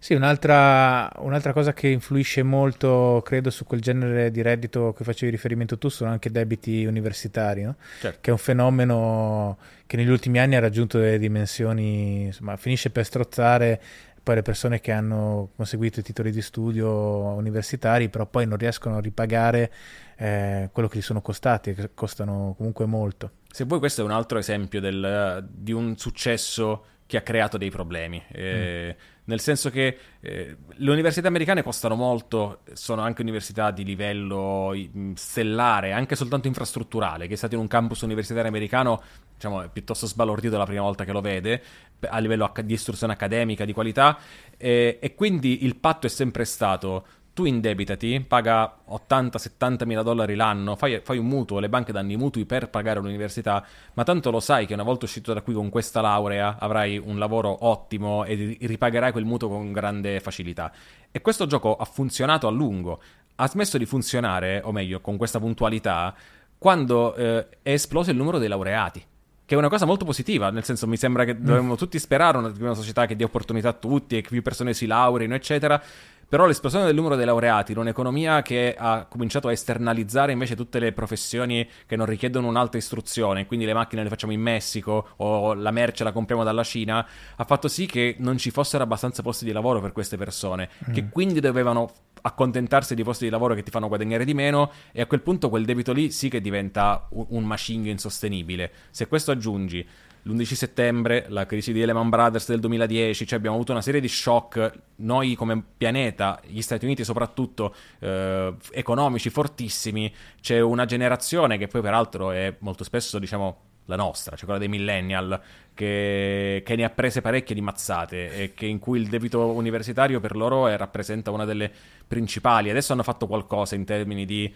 Sì, un'altra, un'altra, cosa che influisce molto, credo, su quel genere di reddito che facevi riferimento tu sono anche debiti universitari, no? certo. che è un fenomeno che negli ultimi anni ha raggiunto delle dimensioni, insomma, finisce per strozzare poi le persone che hanno conseguito i titoli di studio universitari, però poi non riescono a ripagare eh, quello che gli sono costati, che costano comunque molto. Se vuoi, questo è un altro esempio del, di un successo che ha creato dei problemi. Eh, mm. Nel senso che eh, le università americane costano molto, sono anche università di livello stellare, anche soltanto infrastrutturale. Chi è stato in un campus universitario americano diciamo, è piuttosto sbalordito la prima volta che lo vede, a livello di istruzione accademica, di qualità. Eh, e quindi il patto è sempre stato tu indebitati, paga 80-70 mila dollari l'anno, fai, fai, un mutuo, le banche danno i mutui per pagare l'università, ma tanto lo sai che una volta uscito da qui con questa laurea avrai un lavoro ottimo e ripagherai quel mutuo con grande facilità. E questo gioco ha funzionato a lungo, ha smesso di funzionare, o meglio, con questa puntualità, quando eh, è esploso il numero dei laureati che è una cosa molto positiva, nel senso mi sembra che dovremmo tutti sperare una, una società che dia opportunità a tutti e che più persone si laureino, eccetera. Però l'esplosione del numero dei laureati in un'economia che ha cominciato a esternalizzare invece tutte le professioni che non richiedono un'alta istruzione, quindi le macchine le facciamo in Messico o la merce la compriamo dalla Cina, ha fatto sì che non ci fossero abbastanza posti di lavoro per queste persone, mm. che quindi dovevano accontentarsi di posti di lavoro che ti fanno guadagnare di meno e a quel punto quel debito lì sì che diventa un, un macigno insostenibile. Se questo aggiungi l'11 settembre, la crisi di Lehman Brothers del 2010, cioè abbiamo avuto una serie di shock, noi come pianeta, gli Stati Uniti soprattutto, eh, economici fortissimi, c'è una generazione che poi peraltro è molto spesso, diciamo, la nostra, cioè quella dei millennial, che, che, ne ha prese parecchie di mazzate e che in cui il debito universitario per loro è, rappresenta una delle principali. Adesso hanno fatto qualcosa in termini di,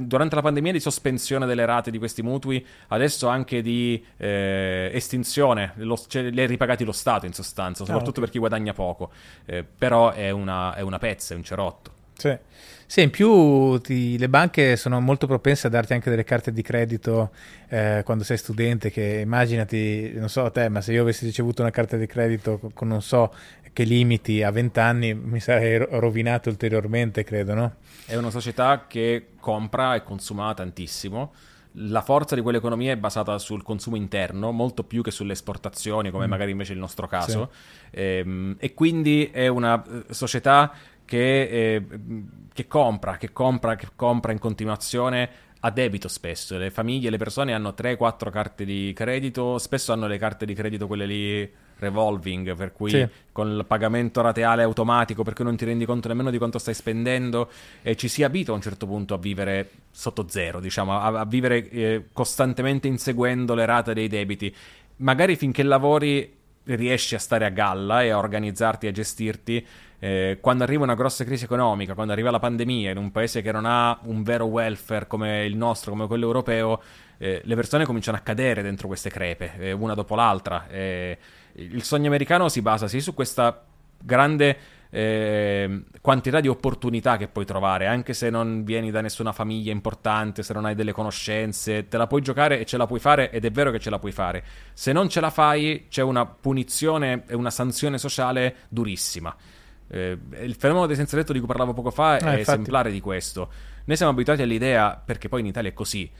durante la pandemia, di sospensione delle rate di questi mutui, adesso anche di eh, estinzione, lo, cioè, li ha ripagati lo Stato in sostanza, soprattutto ah, okay. per chi guadagna poco, eh, però è una, è una pezza, è un cerotto. Sì. Sì, in più ti, le banche sono molto propense a darti anche delle carte di credito eh, quando sei studente, che immaginati, non so a te, ma se io avessi ricevuto una carta di credito con, non so che limiti a 20 anni mi sarei rovinato ulteriormente, credo, no? È una società che compra e consuma tantissimo. La forza di quell'economia è basata sul consumo interno, molto più che sulle esportazioni, come mm. magari invece il nostro caso. Sì. Ehm, e quindi è una eh, società che, eh, che, compra, che compra, che compra in continuazione a debito spesso. Le famiglie, le persone hanno 3-4 carte di credito, spesso hanno le carte di credito quelle lì revolving, per cui sì. con il pagamento rateale automatico, perché non ti rendi conto nemmeno di quanto stai spendendo, e ci si abita a un certo punto a vivere sotto zero, diciamo, a, a vivere eh, costantemente inseguendo le rate dei debiti. Magari finché lavori riesci a stare a galla e a organizzarti e a gestirti, eh, quando arriva una grossa crisi economica, quando arriva la pandemia in un paese che non ha un vero welfare come il nostro, come quello europeo, eh, le persone cominciano a cadere dentro queste crepe, eh, una dopo l'altra. Eh, il sogno americano si basa sì su questa grande eh, quantità di opportunità che puoi trovare, anche se non vieni da nessuna famiglia importante, se non hai delle conoscenze, te la puoi giocare e ce la puoi fare ed è vero che ce la puoi fare. Se non ce la fai c'è una punizione e una sanzione sociale durissima. Eh, il fenomeno del senza letto di cui parlavo poco fa è infatti. esemplare di questo. Noi siamo abituati all'idea, perché poi in Italia è così,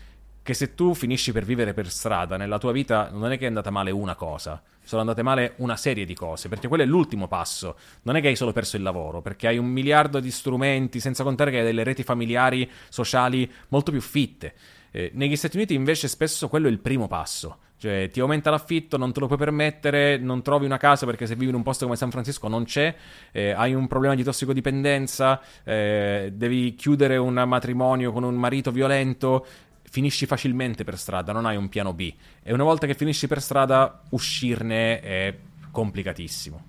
che se tu finisci per vivere per strada nella tua vita non è che è andata male una cosa, sono andate male una serie di cose, perché quello è l'ultimo passo. Non è che hai solo perso il lavoro, perché hai un miliardo di strumenti, senza contare che hai delle reti familiari, sociali molto più fitte. Eh, negli Stati Uniti invece spesso quello è il primo passo. Cioè, ti aumenta l'affitto, non te lo puoi permettere, non trovi una casa perché se vivi in un posto come San Francisco non c'è, eh, hai un problema di tossicodipendenza, eh, devi chiudere un matrimonio con un marito violento, finisci facilmente per strada, non hai un piano B. E una volta che finisci per strada, uscirne è complicatissimo.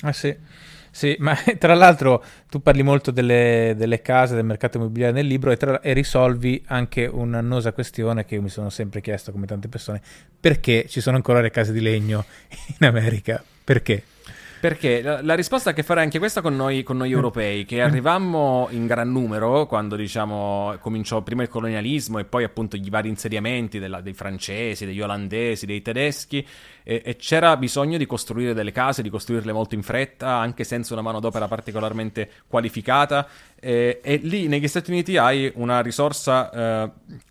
Ah sì. Sì, ma tra l'altro tu parli molto delle, delle case, del mercato immobiliare nel libro e, tra, e, risolvi anche un'annosa questione che io mi sono sempre chiesto, come tante persone, perché ci sono ancora le case di legno in America? Perché? Perché la, la, risposta ha a che fare anche questa con noi, con noi europei, che arrivammo in gran numero quando diciamo cominciò prima il colonialismo e poi appunto i vari insediamenti della, dei francesi, degli olandesi, dei tedeschi e, e, c'era bisogno di costruire delle case, di costruirle molto in fretta, anche senza una manodopera particolarmente qualificata. E, e lì negli Stati Uniti hai una risorsa eh,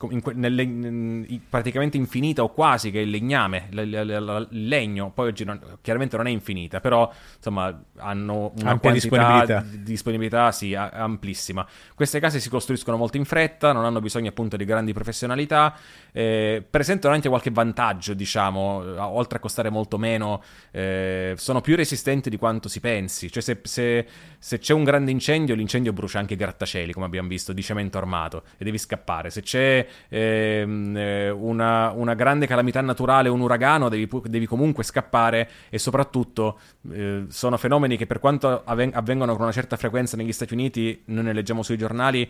in, nelle, in, praticamente infinita o quasi che è il legname, l, l, l, il legno, poi oggi non, chiaramente non è infinita, però insomma hanno una Ampia disponibilità. Di disponibilità sì, amplissima. Queste case si costruiscono molto in fretta, non hanno bisogno appunto di grandi professionalità, eh, presentano anche qualche vantaggio, diciamo, oltre a costare molto meno, eh, sono più resistenti di quanto si pensi. Cioè, se, se, se, c'è un grande incendio, l'incendio brucia anche i grattacieli, come abbiamo visto, di cemento armato, e devi scappare. Se c'è ehm, eh, una, una, grande calamità naturale, un uragano, devi, devi comunque scappare, e soprattutto eh, sono fenomeni che, per quanto avvengono con una certa frequenza negli Stati Uniti, noi ne leggiamo sui giornali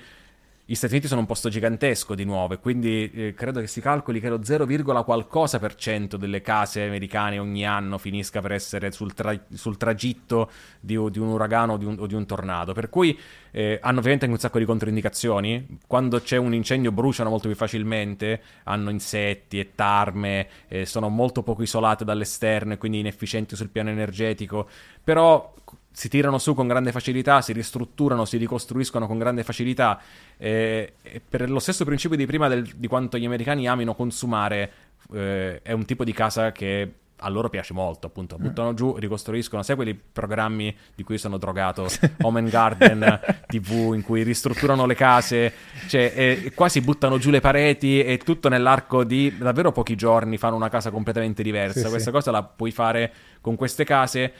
gli Stati Uniti sono un posto gigantesco di nuovo e quindi eh, credo che si calcoli che lo 0, qualcosa per cento delle case americane ogni anno finisca per essere sul, tra- sul tragitto di, di, un uragano o di un, o di un tornado. Per cui eh, hanno ovviamente anche un sacco di controindicazioni. Quando c'è un incendio bruciano molto più facilmente, hanno insetti e tarme, eh, sono molto poco isolate dall'esterno e quindi inefficienti sul piano energetico. Però si tirano su con grande facilità, si ristrutturano, si ricostruiscono con grande facilità. Eh, per lo stesso principio di prima del, di quanto gli americani amino consumare, eh, è un tipo di casa che a loro piace molto, appunto. Mm. Buttano giù, ricostruiscono. Sai quei programmi di cui sono drogato, Home and Garden TV, in cui ristrutturano le case, cioè, e quasi buttano giù le pareti e tutto nell'arco di davvero pochi giorni fanno una casa completamente diversa. Sì, Questa sì. cosa la puoi fare con queste case.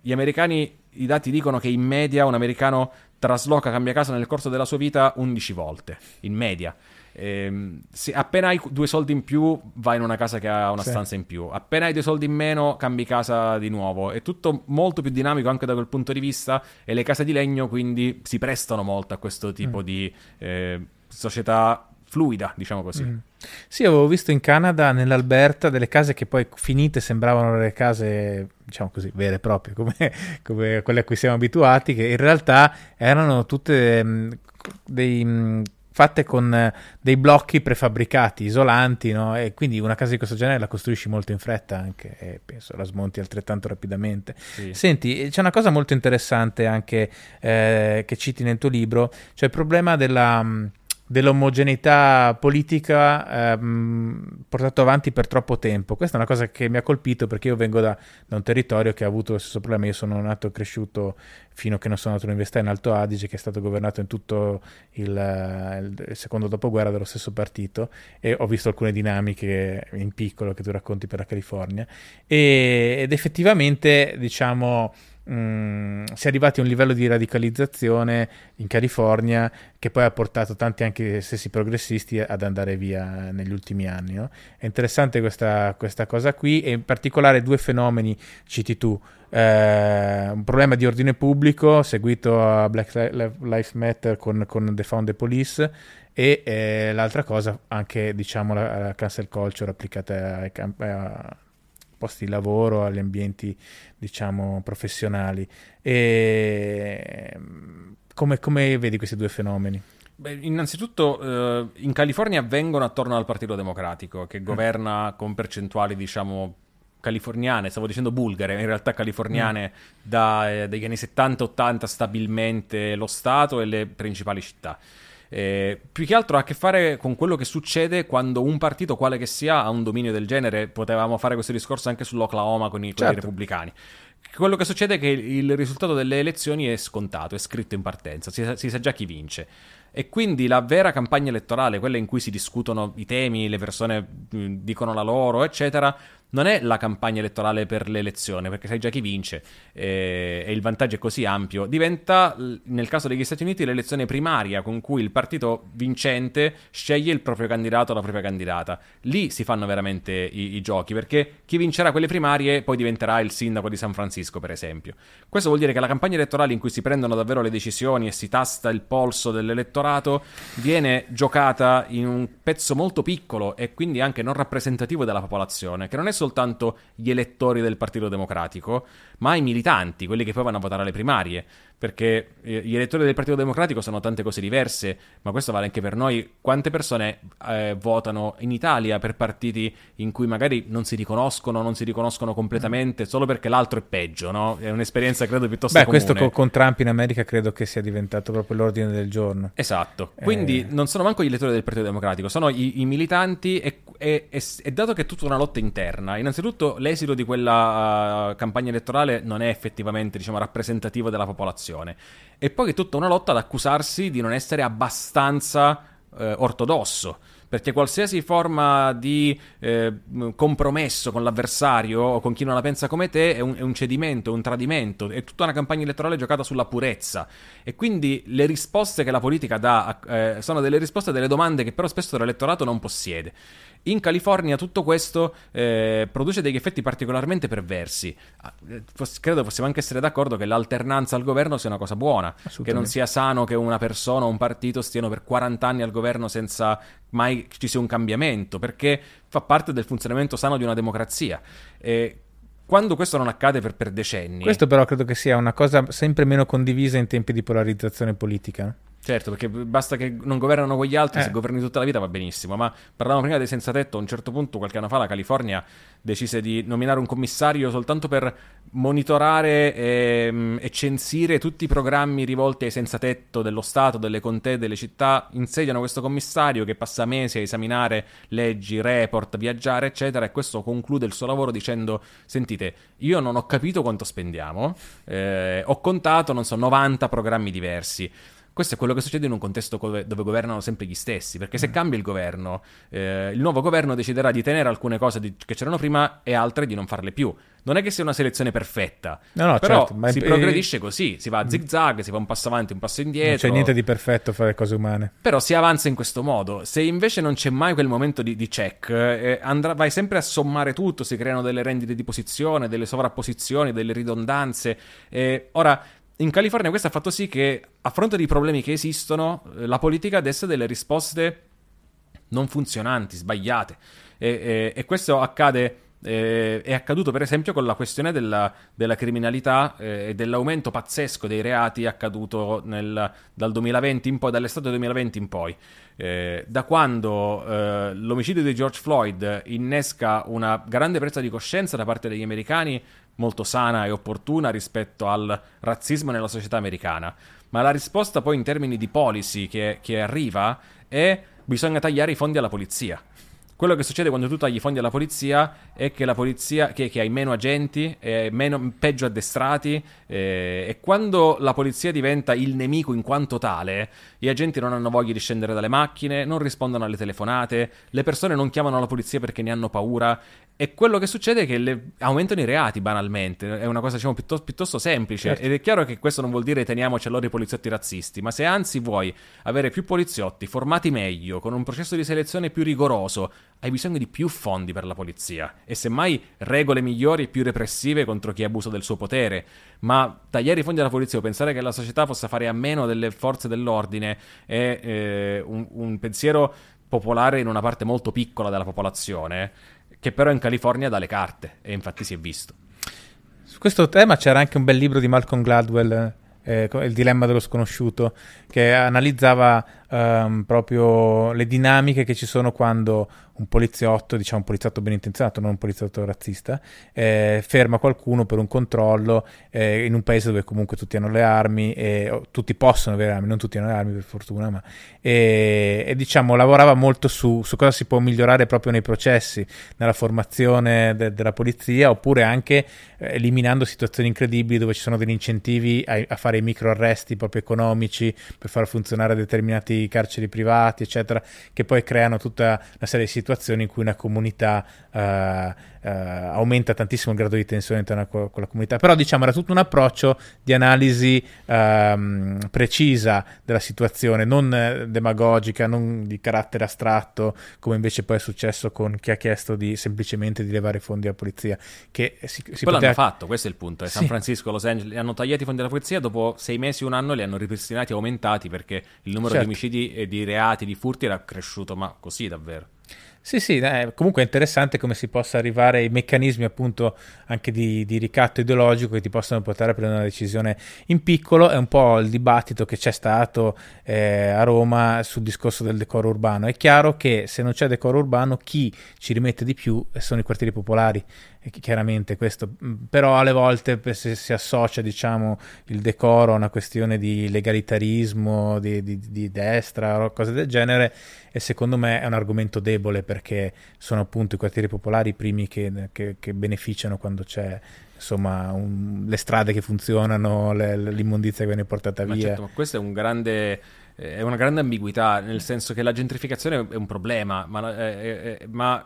Gli americani i dati dicono che in media un americano trasloca, cambia casa nel corso della sua vita 11 volte, in media. Eh, se appena hai due soldi in più, vai in una casa che ha una sì. stanza in più. Appena hai due soldi in meno, cambi casa di nuovo. È tutto molto più dinamico anche da quel punto di vista. E le case di legno quindi si prestano molto a questo tipo mm. di eh, società fluida, diciamo così. Mm. Sì, avevo visto in Canada, nell'Alberta, delle case che poi finite sembravano le case, diciamo così, vere e proprie, come, come quelle a cui siamo abituati, che in realtà erano tutte mh, dei... Mh, fatte con dei blocchi prefabbricati, isolanti, no? e quindi una casa di questo genere la costruisci molto in fretta anche e penso la smonti altrettanto rapidamente. Sì. Senti, c'è una cosa molto interessante anche eh, che citi nel tuo libro, cioè il problema della dell'omogeneità politica ehm, portato avanti per troppo tempo. Questa è una cosa che mi ha colpito perché io vengo da, da, un territorio che ha avuto lo stesso problema. Io sono nato e cresciuto fino a che non sono andato all'università in Alto Adige, che è stato governato in tutto il, il, secondo dopoguerra dallo stesso partito e ho visto alcune dinamiche in piccolo che tu racconti per la California e, ed effettivamente diciamo mh, si è arrivati a un livello di radicalizzazione in California che poi ha portato tanti anche stessi progressisti ad andare via negli ultimi anni. No? È interessante questa, questa, cosa qui e in particolare due fenomeni citi tu. Eh, un problema di ordine pubblico seguito a Black Lives Matter con, con The Found the Police e eh, l'altra cosa anche diciamo la, la cancel culture applicata ai, a, posti di lavoro, agli ambienti diciamo professionali. E come, come vedi questi due fenomeni? Beh, innanzitutto eh, in California avvengono attorno al Partito Democratico che mm. governa con percentuali diciamo californiane, stavo dicendo bulgare, in realtà californiane mm. da, eh, dagli anni 70-80 stabilmente lo Stato e le principali città. Eh, più che altro ha a che fare con quello che succede quando un partito, quale che sia, ha un dominio del genere. Potevamo fare questo discorso anche sull'Oklahoma con i, certo. con i repubblicani. Quello che succede è che il risultato delle elezioni è scontato, è scritto in partenza, si, si sa già chi vince. E quindi la vera campagna elettorale, quella in cui si discutono i temi, le persone dicono la loro, eccetera, non è la campagna elettorale per l'elezione, perché sai già chi vince eh, e il vantaggio è così ampio. Diventa, nel caso degli Stati Uniti, l'elezione primaria con cui il partito vincente sceglie il proprio candidato o la propria candidata. Lì si fanno veramente i, i giochi, perché chi vincerà quelle primarie poi diventerà il sindaco di San Francisco, per esempio. Questo vuol dire che la campagna elettorale in cui si prendono davvero le decisioni e si tasta il polso dell'elettorato viene giocata in un pezzo molto piccolo e quindi anche non rappresentativo della popolazione, che non è soltanto gli elettori del Partito Democratico, ma i militanti, quelli che poi vanno a votare alle primarie perché eh, gli elettori del Partito Democratico sono tante cose diverse, ma questo vale anche per noi. Quante persone eh, votano in Italia per partiti in cui magari non si riconoscono, non si riconoscono completamente, solo perché l'altro è peggio, no? È un'esperienza credo piuttosto Beh, comune. questo con, con, Trump in America credo che sia diventato proprio l'ordine del giorno. Esatto, quindi eh... non sono manco gli elettori del Partito Democratico, sono i, i militanti e, e, e, e, dato che è tutta una lotta interna, innanzitutto l'esito di quella uh, campagna elettorale non è effettivamente diciamo, rappresentativo della popolazione. E poi è tutta una lotta ad accusarsi di non essere abbastanza eh, ortodosso perché qualsiasi forma di eh, compromesso con l'avversario o con chi non la pensa come te è un, è un, cedimento, un tradimento, è tutta una campagna elettorale giocata sulla purezza e quindi le risposte che la politica dà eh, sono delle risposte a delle domande che però spesso l'elettorato non possiede. In California tutto questo eh, produce degli effetti particolarmente perversi. Ah, eh, credo possiamo anche essere d'accordo che l'alternanza al governo sia una cosa buona, che non sia sano che una persona o un partito stiano per 40 anni al governo senza mai ci sia un cambiamento, perché fa parte del funzionamento sano di una democrazia. E quando questo non accade per, per decenni... Questo però credo che sia una cosa sempre meno condivisa in tempi di polarizzazione politica. Certo, perché basta che non governano quegli altri, eh. se governi tutta la vita va benissimo. Ma parlavamo prima dei senza tetto, a un certo punto, qualche anno fa, la California decise di nominare un commissario soltanto per monitorare e, ehm, e censire tutti i programmi rivolti ai senza tetto dello Stato, delle contee, delle città. Insediano questo commissario che passa mesi a esaminare leggi, report, viaggiare, eccetera. E questo conclude il suo lavoro dicendo: Sentite, io non ho capito quanto spendiamo, eh, ho contato, non so, 90 programmi diversi. Questo è quello che succede in un contesto dove, governano sempre gli stessi, perché se mm. cambia il governo, eh, il nuovo governo deciderà di tenere alcune cose di, che c'erano prima e altre di non farle più. Non è che sia una selezione perfetta, no, no, però certo, si è... progredisce così, si va a mm. zig zag, si fa un passo avanti, un passo indietro. Non c'è niente di perfetto a fare cose umane. Però si avanza in questo modo. Se invece non c'è mai quel momento di, di check, eh, andrà, vai sempre a sommare tutto, si creano delle rendite di posizione, delle sovrapposizioni, delle ridondanze. Eh, ora, in California questo ha fatto sì che, a fronte dei problemi che esistono, eh, la politica desse delle risposte non funzionanti, sbagliate. E, e, e questo accade eh, è accaduto per esempio con la questione della, della criminalità eh, e dell'aumento pazzesco dei reati accaduto nel, dal 2020 in poi, dall'estate 2020 in poi. Eh, da quando eh, l'omicidio di George Floyd innesca una grande presa di coscienza da parte degli americani molto sana e opportuna rispetto al razzismo nella società americana. Ma la risposta poi in termini di policy che, che arriva è bisogna tagliare i fondi alla polizia. Quello che succede quando tu tagli i fondi alla polizia è che la polizia, che, che hai meno agenti, meno, peggio addestrati, eh, e quando la polizia diventa il nemico in quanto tale, gli agenti non hanno voglia di scendere dalle macchine, non rispondono alle telefonate, le persone non chiamano la polizia perché ne hanno paura, E quello che succede è che le, aumentano i reati banalmente, è una cosa diciamo, piuttosto, piuttosto semplice. Certo. ed è chiaro che questo non vuol dire teniamoci allora i poliziotti razzisti, ma se anzi vuoi avere più poliziotti formati meglio, con un processo di selezione più rigoroso, hai bisogno di più fondi per la polizia. E semmai regole migliori e più repressive contro chi abusa del suo potere, ma tagliare i fondi alla polizia o pensare che la società possa fare a meno delle forze dell'ordine è eh, un, un pensiero popolare in una parte molto piccola della popolazione che però in California dà le carte e infatti si è visto. Su questo tema c'era anche un bel libro di Malcolm Gladwell, eh, Il dilemma dello sconosciuto, che analizzava ehm, proprio le dinamiche che ci sono quando un poliziotto, diciamo un poliziotto ben intenzionato, non un poliziotto razzista, eh, ferma qualcuno per un controllo eh, in un paese dove comunque tutti hanno le armi, e, oh, tutti possono avere armi, non tutti hanno le armi per fortuna, ma, e, e diciamo lavorava molto su, su, cosa si può migliorare proprio nei processi, nella formazione de, della polizia, oppure anche eh, eliminando situazioni incredibili dove ci sono degli incentivi a, a fare i micro arresti proprio economici per far funzionare determinati carceri privati, eccetera, che poi creano tutta una serie di situazioni in cui una comunità uh, aumenta tantissimo il grado di tensione all'interno con la comunità. Però diciamo era tutto un approccio di analisi uh, precisa della situazione, non demagogica, non di carattere astratto, come invece poi è successo con chi ha chiesto di semplicemente di levare fondi alla polizia. Che si, si poteva... l'hanno fatto, questo è il punto. Sì. San Francisco, Los Angeles hanno tagliato i fondi alla polizia, dopo sei mesi, un anno li hanno ripristinati e aumentati perché il numero certo. di omicidi e di reati, di furti era cresciuto, ma così davvero. Sì, sì, eh, comunque è interessante come si possa arrivare ai meccanismi appunto anche di, di, ricatto ideologico che ti possono portare a prendere una decisione in piccolo. È un po' il dibattito che c'è stato eh, a Roma sul discorso del decoro urbano. È chiaro che se non c'è decoro urbano chi ci rimette di più sono i quartieri popolari chiaramente questo, mm, però alle volte se si associa diciamo, il decoro a una questione di legalitarismo, di, di, di destra o cose del genere e secondo me è un argomento debole perché sono appunto i quartieri popolari i primi che, che, che beneficiano quando c'è insomma un, le strade che funzionano, le, l'immondizia che viene portata ma via. Certo, ma questo è un grande è una grande ambiguità, nel senso che la gentrificazione è un problema, ma, eh, eh, ma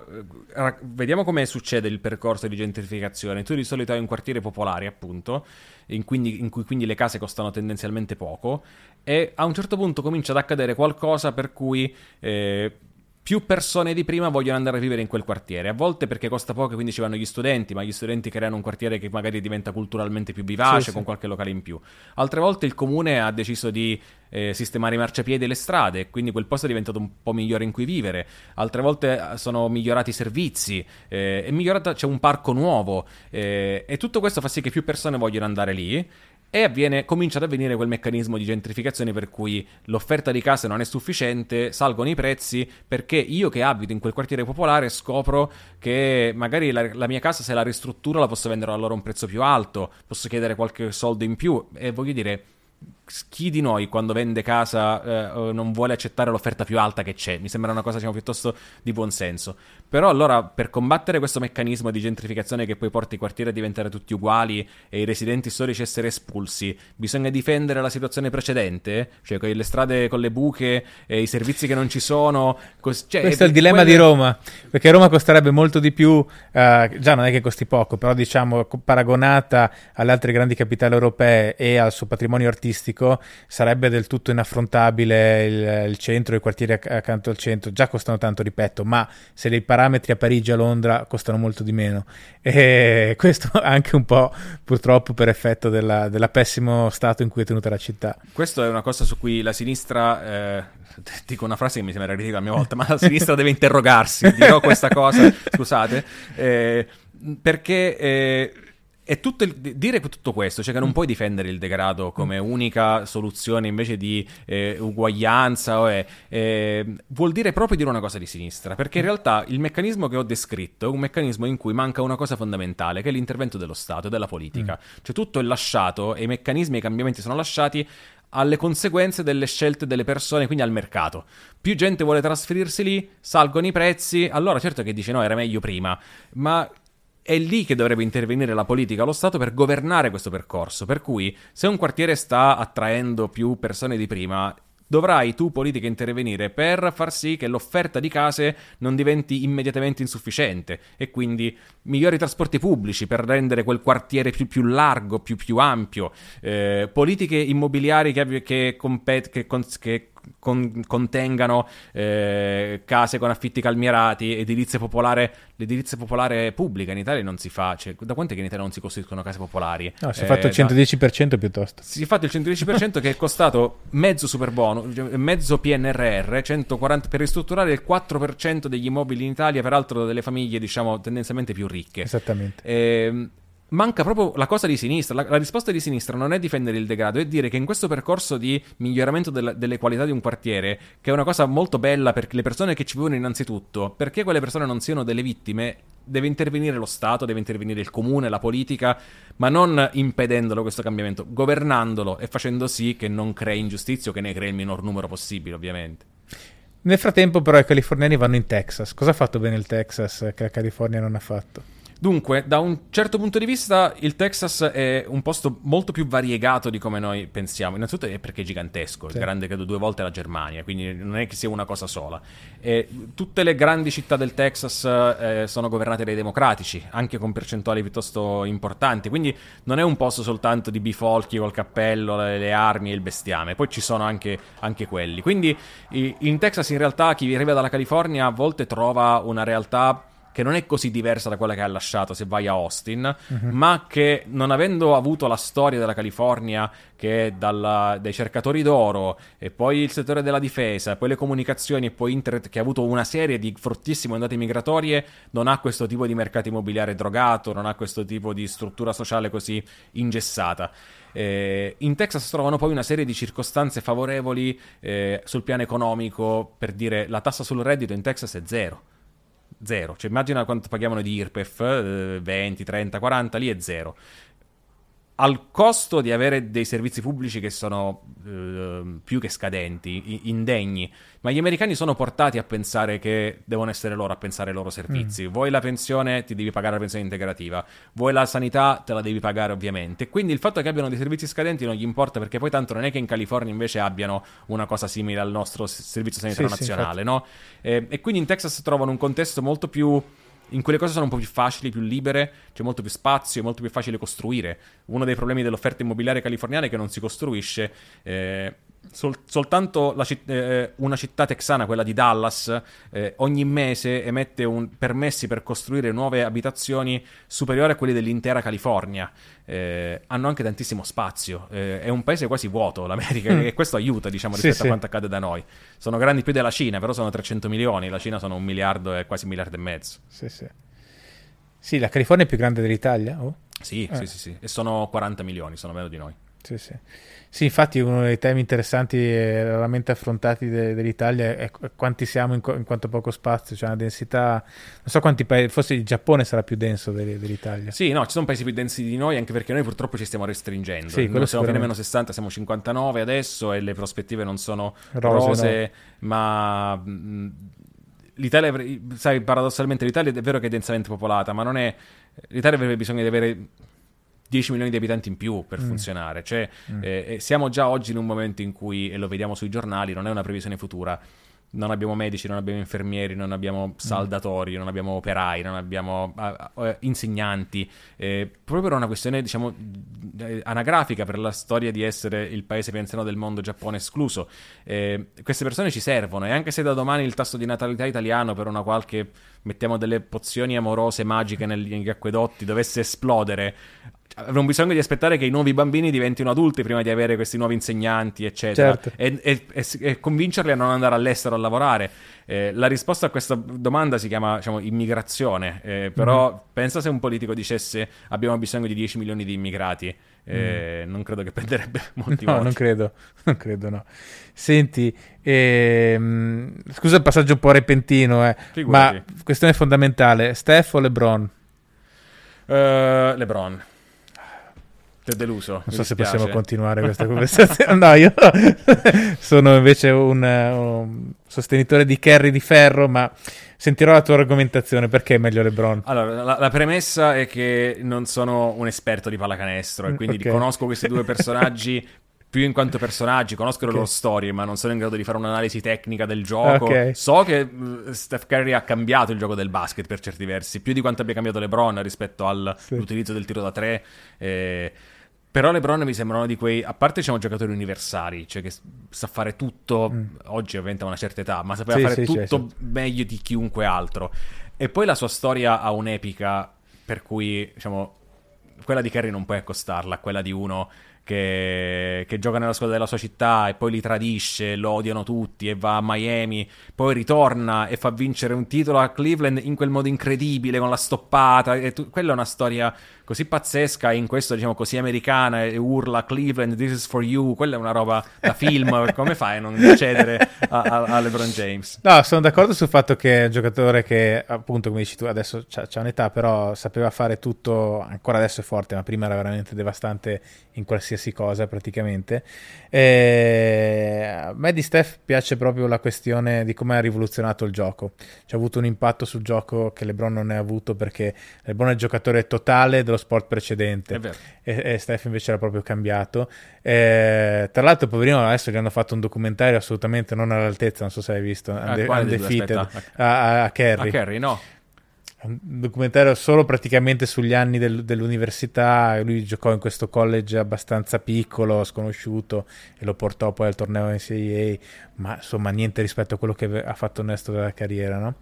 eh, vediamo come succede il percorso di gentrificazione. Tu di solito hai un quartiere popolare, appunto, in, quindi, in cui quindi le case costano tendenzialmente poco, e a un certo punto comincia ad accadere qualcosa per cui eh, più persone di prima vogliono andare a vivere in quel quartiere. A volte perché costa poco, quindi ci vanno gli studenti, ma gli studenti creano un quartiere che magari diventa culturalmente più vivace, sì, con sì. qualche locale in più. Altre volte il comune ha deciso di eh, sistemare i marciapiedi e le strade, quindi quel posto è diventato un po' migliore in cui vivere. Altre volte eh, sono migliorati i servizi, eh, è migliorata, c'è un parco nuovo eh, e tutto questo fa sì che più persone vogliono andare lì e avviene, comincia ad avvenire quel meccanismo di gentrificazione per cui l'offerta di case non è sufficiente, salgono i prezzi perché io che abito in quel quartiere popolare scopro che magari la, la mia casa se la ristrutturo la posso vendere allora a un prezzo più alto, posso chiedere qualche soldo in più. E voglio dire chi di noi quando vende casa eh, non vuole accettare l'offerta più alta che c'è? Mi sembra una cosa diciamo, piuttosto di buon senso. Però allora per combattere questo meccanismo di gentrificazione che poi porta i quartieri a diventare tutti uguali e i residenti storici a essere espulsi, bisogna difendere la situazione precedente? Cioè con le strade con le buche, e i servizi che non ci sono. Cos- cioè, Questo è il dilemma quelle... di Roma, perché Roma costerebbe molto di più, uh, già non è che costi poco, però diciamo paragonata alle altre grandi capitali europee e al suo patrimonio artistico fisico sarebbe del tutto inaffrontabile il, il centro, i quartieri accanto al centro, già costano tanto, ripeto, ma se dei parametri a Parigi e a Londra costano molto di meno. E questo anche un po' purtroppo per effetto della, della pessimo stato in cui è tenuta la città. Questo è una cosa su cui la sinistra, eh, dico una frase che mi sembra ridicola a mia volta, ma la sinistra deve interrogarsi, dirò questa cosa, scusate, eh, perché... Eh, e tutto il, dire tutto questo, cioè che non mm. puoi difendere il degrado come mm. unica soluzione invece di eh, uguaglianza, eh, eh, vuol dire proprio dire una cosa di sinistra, perché in mm. realtà il meccanismo che ho descritto è un meccanismo in cui manca una cosa fondamentale, che è l'intervento dello Stato e della politica. Mm. Cioè tutto è lasciato e i meccanismi e i cambiamenti sono lasciati alle conseguenze delle scelte delle persone, quindi al mercato. Più gente vuole trasferirsi lì, salgono i prezzi, allora certo che dice no, era meglio prima, ma è lì che dovrebbe intervenire la politica, lo Stato per governare questo percorso. Per cui, se un quartiere sta attraendo più persone di prima, dovrai tu politica intervenire per far sì che l'offerta di case non diventi immediatamente insufficiente e quindi migliori trasporti pubblici per rendere quel quartiere più, più largo, più, più ampio, eh, politiche immobiliari che, che, compet- che, che con, contengano eh, case con affitti calmierati, edilizia popolare, l'edilizia popolare pubblica in Italia non si fa, cioè, da quanto è che in Italia non si costruiscono case popolari? No, si è eh, fatto il 110% da... piuttosto. Si è fatto il 110% che è costato mezzo super bonus, mezzo PNRR, 140, per ristrutturare il 4% degli immobili in Italia, peraltro delle famiglie diciamo tendenzialmente più ricche. Esattamente. Eh, manca proprio la cosa di sinistra. La, la, risposta di sinistra non è difendere il degrado, è dire che in questo percorso di miglioramento del, delle qualità di un quartiere, che è una cosa molto bella per le persone che ci vivono innanzitutto, perché quelle persone non siano delle vittime, deve intervenire lo Stato, deve intervenire il comune, la politica, ma non impedendolo questo cambiamento, governandolo e facendo sì che non crei ingiustizia o che ne crei il minor numero possibile, ovviamente. Nel frattempo, però, i californiani vanno in Texas. Cosa ha fatto bene il Texas che la California non ha fatto? Dunque, da un certo punto di vista, il Texas è un posto molto più variegato di come noi pensiamo. Innanzitutto è perché è gigantesco, sì. è grande credo due volte la Germania, quindi non è che sia una cosa sola. E tutte le grandi città del Texas eh, sono governate dai democratici, anche con percentuali piuttosto importanti, quindi non è un posto soltanto di bifolchi col cappello, le, le armi e il bestiame, poi ci sono anche, anche quelli. Quindi in Texas in realtà chi arriva dalla California a volte trova una realtà che non è così diversa da quella che ha lasciato se vai a Austin, uh-huh. ma che non avendo avuto la storia della California che è dalla, dai cercatori d'oro e poi il settore della difesa, poi le comunicazioni e poi internet che ha avuto una serie di fortissime ondate migratorie, non ha questo tipo di mercato immobiliare drogato, non ha questo tipo di struttura sociale così ingessata. Eh, in Texas trovano poi una serie di circostanze favorevoli eh, sul piano economico, per dire la tassa sul reddito in Texas è zero zero. Cioè, immagina quanto paghiamo di IRPEF, eh, 20, 30, 40, lì è zero al costo di avere dei servizi pubblici che sono eh, più che scadenti, indegni, ma gli americani sono portati a pensare che devono essere loro a pensare ai loro servizi. Mm. Vuoi la pensione, ti devi pagare la pensione integrativa. Vuoi la sanità, te la devi pagare ovviamente. Quindi il fatto che abbiano dei servizi scadenti non gli importa perché poi tanto non è che in California invece abbiano una cosa simile al nostro servizio sanitario sì, nazionale, sì, no? E, e quindi in Texas trovano un contesto molto più in cui le cose sono un po' più facili, più libere, c'è molto più spazio, è molto più facile costruire. Uno dei problemi dell'offerta immobiliare californiana è che non si costruisce. Eh, sol- soltanto citt- eh, una città texana, quella di Dallas, eh, ogni mese emette un- permessi per costruire nuove abitazioni superiori a quelli dell'intera California. Eh, hanno anche tantissimo spazio. Eh, è un paese quasi vuoto l'America mm. e questo aiuta, diciamo, rispetto sì, a quanto accade da noi. Sono grandi più della Cina, però sono 300 milioni, la Cina sono un miliardo e quasi un miliardo e mezzo. Sì, sì. Sì, la California è più grande dell'Italia? Oh? Sì, eh. sì, sì, sì, e sono 40 milioni, sono meno di noi. Sì, sì. Sì, infatti uno dei temi interessanti e raramente affrontati de- dell'Italia è quanti siamo in, co- in, quanto poco spazio, cioè una densità, non so quanti paesi, forse il Giappone sarà più denso de- dell'Italia. Sì, no, ci sono paesi più densi di noi anche perché noi purtroppo ci stiamo restringendo. Sì, noi siamo fine meno 60, siamo 59 adesso e le prospettive non sono rose, rose no. ma... Mh, L'Italia, sai, paradossalmente l'Italia è vero che è densamente popolata, ma non è... L'Italia avrebbe bisogno di avere 10 milioni di abitanti in più per mm. funzionare. Cioè, mm. eh, siamo già oggi in un momento in cui, e lo vediamo sui giornali, non è una previsione futura. Non abbiamo medici, non abbiamo infermieri, non abbiamo mm. saldatori, mm. non abbiamo operai, non abbiamo uh, uh, insegnanti. Eh, proprio per una questione, diciamo, eh, anagrafica per la storia di essere il paese più anziano del mondo, Giappone escluso. Eh, queste persone ci servono e anche se da domani il tasso di natalità italiano per una qualche mettiamo delle pozioni amorose magiche negli acquedotti dovesse esplodere avremo bisogno di aspettare che i nuovi bambini diventino adulti prima di avere questi nuovi insegnanti, eccetera, certo. e, e, e, e, convincerli a non andare all'estero a lavorare. Eh, la risposta a questa domanda si chiama diciamo, immigrazione, eh, però mm-hmm. pensa se un politico dicesse abbiamo bisogno di 10 milioni di immigrati. Eh, mm. Non credo che prenderebbe molti no, voti. non credo, non credo, no. Senti, ehm, scusa il passaggio un po' repentino, eh, ma questione fondamentale, Steph o LeBron? Uh, LeBron. Ti ho deluso. Non so se possiamo continuare questa conversazione. no, io sono invece un, un, sostenitore di Kerry di ferro, ma sentirò la tua argomentazione. Perché è meglio LeBron? Allora, la, la premessa è che non sono un esperto di pallacanestro e quindi okay. conosco questi due personaggi più in quanto personaggi, conosco okay. le loro storie, ma non sono in grado di fare un'analisi tecnica del gioco. Okay. So che uh, Steph Curry ha cambiato il gioco del basket per certi versi, più di quanto abbia cambiato LeBron rispetto all'utilizzo sì. del tiro da tre. Eh, però LeBron mi sembrano di quei, a parte diciamo giocatori universali, cioè che sa fare tutto, mm. oggi ovviamente a una certa età, ma sapeva sì, fare sì, tutto certo. meglio di chiunque altro. E poi la sua storia ha un'epica per cui, diciamo, quella di Kerry non puoi accostarla a quella di uno che, che, gioca nella squadra della sua città e poi li tradisce, lo odiano tutti e va a Miami, poi ritorna e fa vincere un titolo a Cleveland in quel modo incredibile con la stoppata. Tu, quella è una storia così pazzesca in questo, diciamo, così americana e urla Cleveland, this is for you, quella è una roba da film, come fai a non accedere a, a, a, LeBron James? No, sono d'accordo sul fatto che è un giocatore che, appunto, come dici tu, adesso c'ha, un'età, però sapeva fare tutto, ancora adesso è forte, ma prima era veramente devastante in qualsiasi cosa praticamente. E a me di Steph piace proprio la questione di come ha rivoluzionato il gioco. C'ha avuto un impatto sul gioco che LeBron non ne ha avuto perché LeBron è il giocatore totale dello sport precedente e, e Steph invece era proprio cambiato. E, tra l'altro, poverino, adesso gli hanno fatto un documentario assolutamente non all'altezza, non so se hai visto, ah, Undefeated, a, a, a Kerry. A Kerry, no un documentario solo praticamente sugli anni del, dell'università. Lui giocò in questo college abbastanza piccolo, sconosciuto, e lo portò poi al torneo NCAA. Ma insomma, niente rispetto a quello che ha fatto nel resto della carriera, no?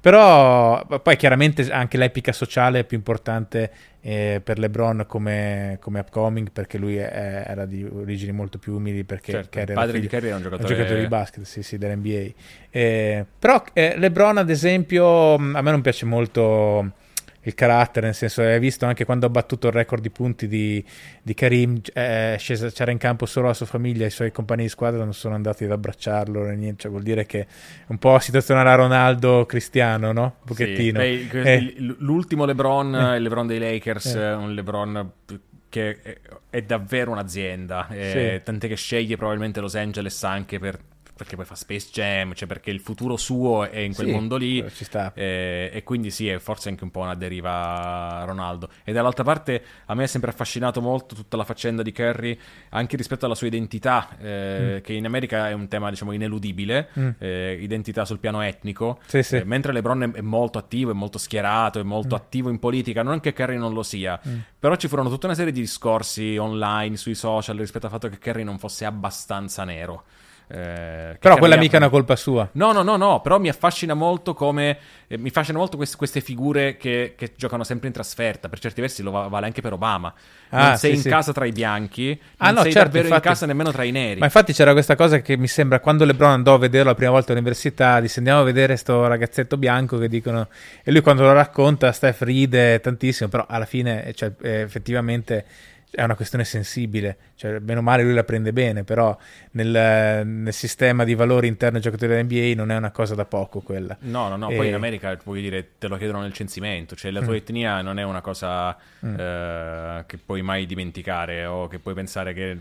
Però poi chiaramente anche l'epica sociale più importante eh, per LeBron come, come, upcoming perché lui è, era di origini molto più umili perché certo, il padre di Kerry era un giocatore... un giocatore di basket sì, sì, dell'NBA eh, però eh, LeBron ad esempio a me non piace molto il carattere, nel senso, hai visto anche quando ha battuto il record di punti di, di Karim, eh, scesa, c'era in campo solo la sua famiglia, i suoi compagni di squadra non sono andati ad abbracciarlo, niente, cioè, vuol dire che è un po' situazione alla Ronaldo Cristiano, no? Un pochettino. Sì, beh, eh. L'ultimo LeBron, eh. il LeBron dei Lakers, eh. un LeBron che è, è davvero un'azienda, sì. tant'è che sceglie probabilmente Los Angeles anche per perché poi fa Space Jam, cioè perché il futuro suo è in quel sì, mondo lì. Ci sta. E, quindi sì, è forse anche un po' una deriva Ronaldo. E dall'altra parte a me è sempre affascinato molto tutta la faccenda di Kerry, anche rispetto alla sua identità, eh, mm. che in America è un tema diciamo ineludibile, mm. eh, identità sul piano etnico, sì, sì. Eh, mentre LeBron è, molto attivo, è molto schierato, è molto mm. attivo in politica, non che Kerry non lo sia, mm. però ci furono tutta una serie di discorsi online, sui social, rispetto al fatto che Kerry non fosse abbastanza nero. Eh, però quella mica è una colpa sua. No, no, no, no, però mi affascina molto come... Eh, mi affascinano molto queste, queste figure che, che, giocano sempre in trasferta, per certi versi lo vale anche per Obama. Non ah, sei sì, in sì. casa tra i bianchi, ah, non no, sei certo, davvero infatti, in casa nemmeno tra i neri. Ma infatti c'era questa cosa che mi sembra, quando LeBron andò a vederlo la prima volta all'università, disse andiamo a vedere sto ragazzetto bianco che dicono... E lui quando lo racconta, Steph ride tantissimo, però alla fine cioè, effettivamente è una questione sensibile, cioè bene o male lui la prende bene, però nel, nel sistema di valori interno ai giocatori dell'NBA non è una cosa da poco quella. No, no, no, e... poi in America puoi dire te lo chiedono nel censimento, cioè la tua mm. etnia non è una cosa mm. eh, che puoi mai dimenticare o che puoi pensare che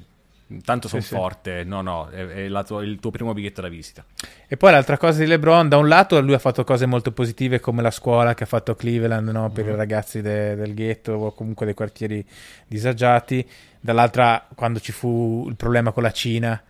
Tanto sono sì, forte, sì. no, no, è, è tua, il tuo primo biglietto da visita. E poi l'altra cosa di LeBron, da un lato lui ha fatto cose molto positive come la scuola che ha fatto a Cleveland no? per mm-hmm. i ragazzi de, del ghetto o comunque dei quartieri disagiati, dall'altra quando ci fu il problema con la Cina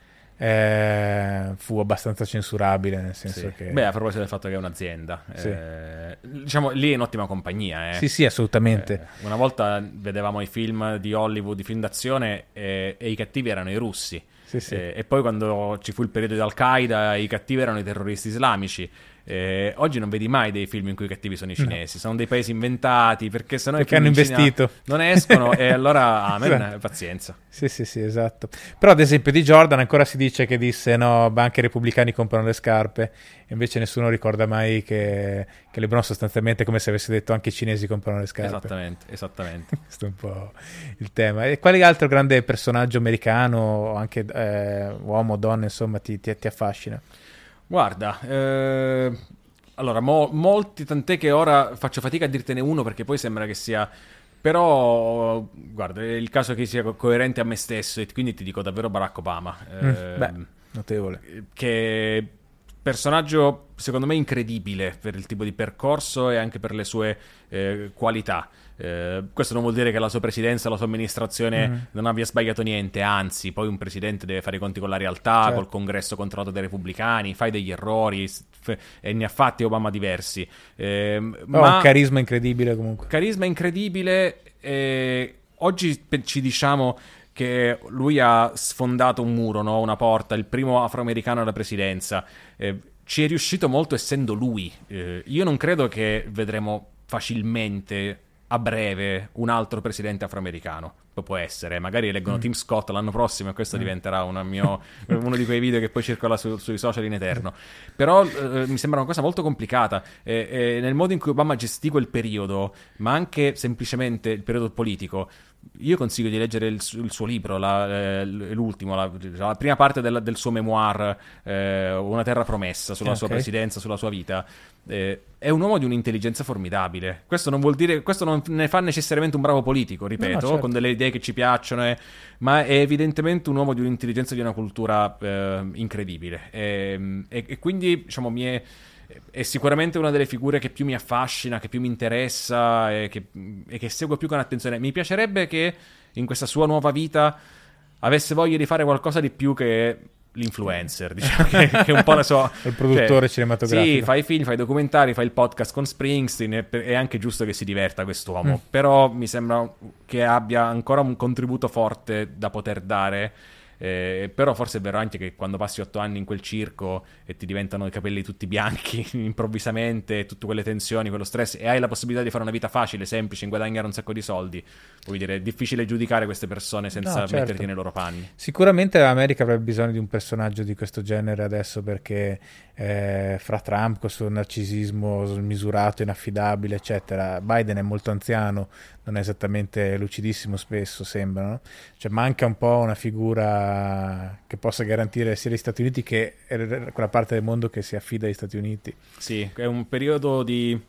eh, fu abbastanza censurabile, nel senso sì. che... Beh, a proposito del fatto che è un'azienda. Sì. Eh, diciamo, lì è un'ottima compagnia. Eh. Sì, sì, assolutamente. Eh, una volta vedevamo i film di Hollywood, i film d'azione, e, e i cattivi erano i russi. Sì, sì. Eh, e poi quando ci fu il periodo di Al-Qaeda, i cattivi erano i terroristi islamici. Eh, oggi non vedi mai dei film in cui i cattivi sono i cinesi, no. sono dei paesi inventati perché sennò perché hanno investito. non escono e allora amen, esatto. pazienza. Sì, sì, sì, esatto. Però ad esempio di Jordan ancora si dice che disse no, anche i repubblicani comprano le scarpe, invece nessuno ricorda mai che, che LeBron sostanzialmente è come se avesse detto anche i cinesi comprano le scarpe. Esattamente, esattamente. Questo è un po' il tema. E quale altro grande personaggio americano, anche eh, uomo, donna, insomma, ti, ti, ti affascina? Guarda, eh, allora, mo, molti, tant'è che ora faccio fatica a dirtene uno perché poi sembra che sia... Però, guarda, è il caso che sia coerente a me stesso e quindi ti dico davvero Barack Obama. Mm, eh, beh, notevole. Che personaggio secondo me incredibile per il tipo di percorso e anche per le sue eh, qualità. Eh, questo non vuol dire che la sua presidenza, la sua amministrazione mm. non abbia sbagliato niente, anzi, poi un presidente deve fare i conti con la realtà, certo. col congresso controllato dai repubblicani, fai degli errori f- e ne ha fatti Obama diversi. Eh, ma un carisma incredibile comunque. Carisma incredibile. Eh, oggi ci diciamo che lui ha sfondato un muro, no? una porta, il primo afroamericano alla presidenza. Eh, ci è riuscito molto essendo lui. Eh, io non credo che vedremo facilmente a breve un altro presidente afroamericano. Può essere, magari eleggono mm. Tim Scott l'anno prossimo e questo mm. diventerà mio, uno di quei video che poi circola su, sui social in eterno. Però eh, mi sembra una cosa molto complicata. Eh, eh, nel modo in cui Obama gestì quel periodo, ma anche semplicemente il periodo politico, io consiglio di leggere il, il suo libro, la, eh, l'ultimo, la, la, prima parte del, del suo memoir, eh, Una terra promessa, sulla okay. sua presidenza, sulla sua vita. Eh, è un uomo di un'intelligenza formidabile. Questo non vuol dire, questo non ne fa necessariamente un bravo politico, ripeto, no, certo. con delle idee che ci piacciono, eh, ma è evidentemente un uomo di un'intelligenza e di una cultura eh, incredibile. E, e, e, quindi, diciamo, mi è è sicuramente una delle figure che più mi affascina, che più mi interessa e che, e che seguo più con attenzione. Mi piacerebbe che in questa sua nuova vita avesse voglia di fare qualcosa di più che l'influencer, diciamo che, che un po' la so. il produttore cioè, cinematografico. Sì, fai film, fai documentari, fai il podcast con Springsteen, è, anche giusto che si diverta quest'uomo, mm. però mi sembra che abbia ancora un contributo forte da poter dare eh, però forse è vero anche che quando passi otto anni in quel circo e ti diventano i capelli tutti bianchi improvvisamente, tutte quelle tensioni, quello stress, e hai la possibilità di fare una vita facile, semplice, guadagnare un sacco di soldi, vuol dire, è difficile giudicare queste persone senza no, certo. metterti nei loro panni. Sicuramente l'America avrebbe bisogno di un personaggio di questo genere adesso perché eh, fra Trump suo narcisismo smisurato, inaffidabile, eccetera, Biden è molto anziano, non è esattamente lucidissimo spesso, sembra, no? cioè manca un po' una figura che possa garantire sia gli Stati Uniti che quella parte del mondo che si affida agli Stati Uniti. Sì, è un periodo di,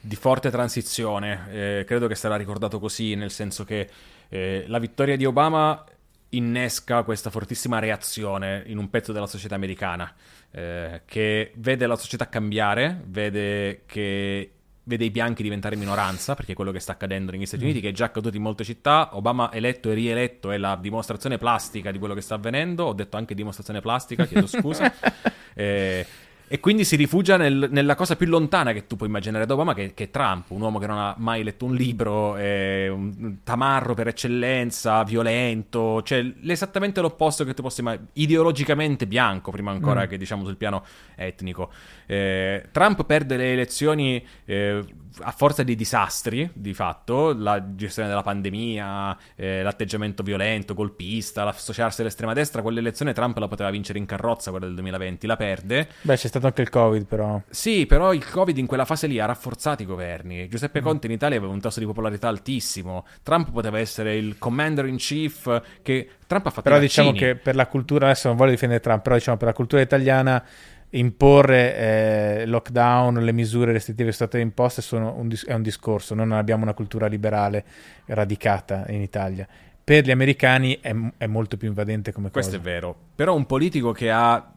di forte transizione, eh, credo che sarà ricordato così, nel senso che eh, la vittoria di Obama innesca questa fortissima reazione in un pezzo della società americana eh, che vede la società cambiare, vede che vede i bianchi diventare minoranza, perché è quello che sta accadendo negli Stati mm. Uniti, che è già accaduto in molte città. Obama eletto e rieletto è la dimostrazione plastica di quello che sta avvenendo. Ho detto anche dimostrazione plastica, chiedo scusa. eh, e quindi si rifugia nel, nella cosa più lontana che tu puoi immaginare da Obama, che, che, è Trump, un uomo che non ha mai letto un libro, eh, un tamarro per eccellenza, violento, cioè esattamente l'opposto che tu possa immaginare, ideologicamente bianco, prima ancora mm. che diciamo sul piano etnico. Eh, Trump perde le elezioni eh, a forza di disastri, di fatto, la gestione della pandemia, eh, l'atteggiamento violento, golpista, l'associarsi all'estrema destra, quell'elezione Trump la poteva vincere in carrozza, quella del 2020, la perde. Beh, c'è stato anche il Covid, però. Sì, però il Covid in quella fase lì ha rafforzato i governi. Giuseppe mm. Conte in Italia aveva un tasso di popolarità altissimo. Trump poteva essere il commander in chief che Trump ha fatto Però diciamo che per la cultura, adesso non voglio difendere Trump, però diciamo per la cultura italiana imporre eh, lockdown, le misure restrittive state imposte un dis- è un discorso, noi non abbiamo una cultura liberale radicata in Italia. Per gli americani è, è molto più invadente come Questo cosa. Questo è vero, però un politico che ha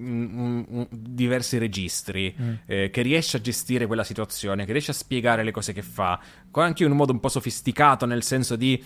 mm, mm, diversi registri, mm. eh, che riesce a gestire quella situazione, che riesce a spiegare le cose che fa, anche in un modo un po' sofisticato, nel senso di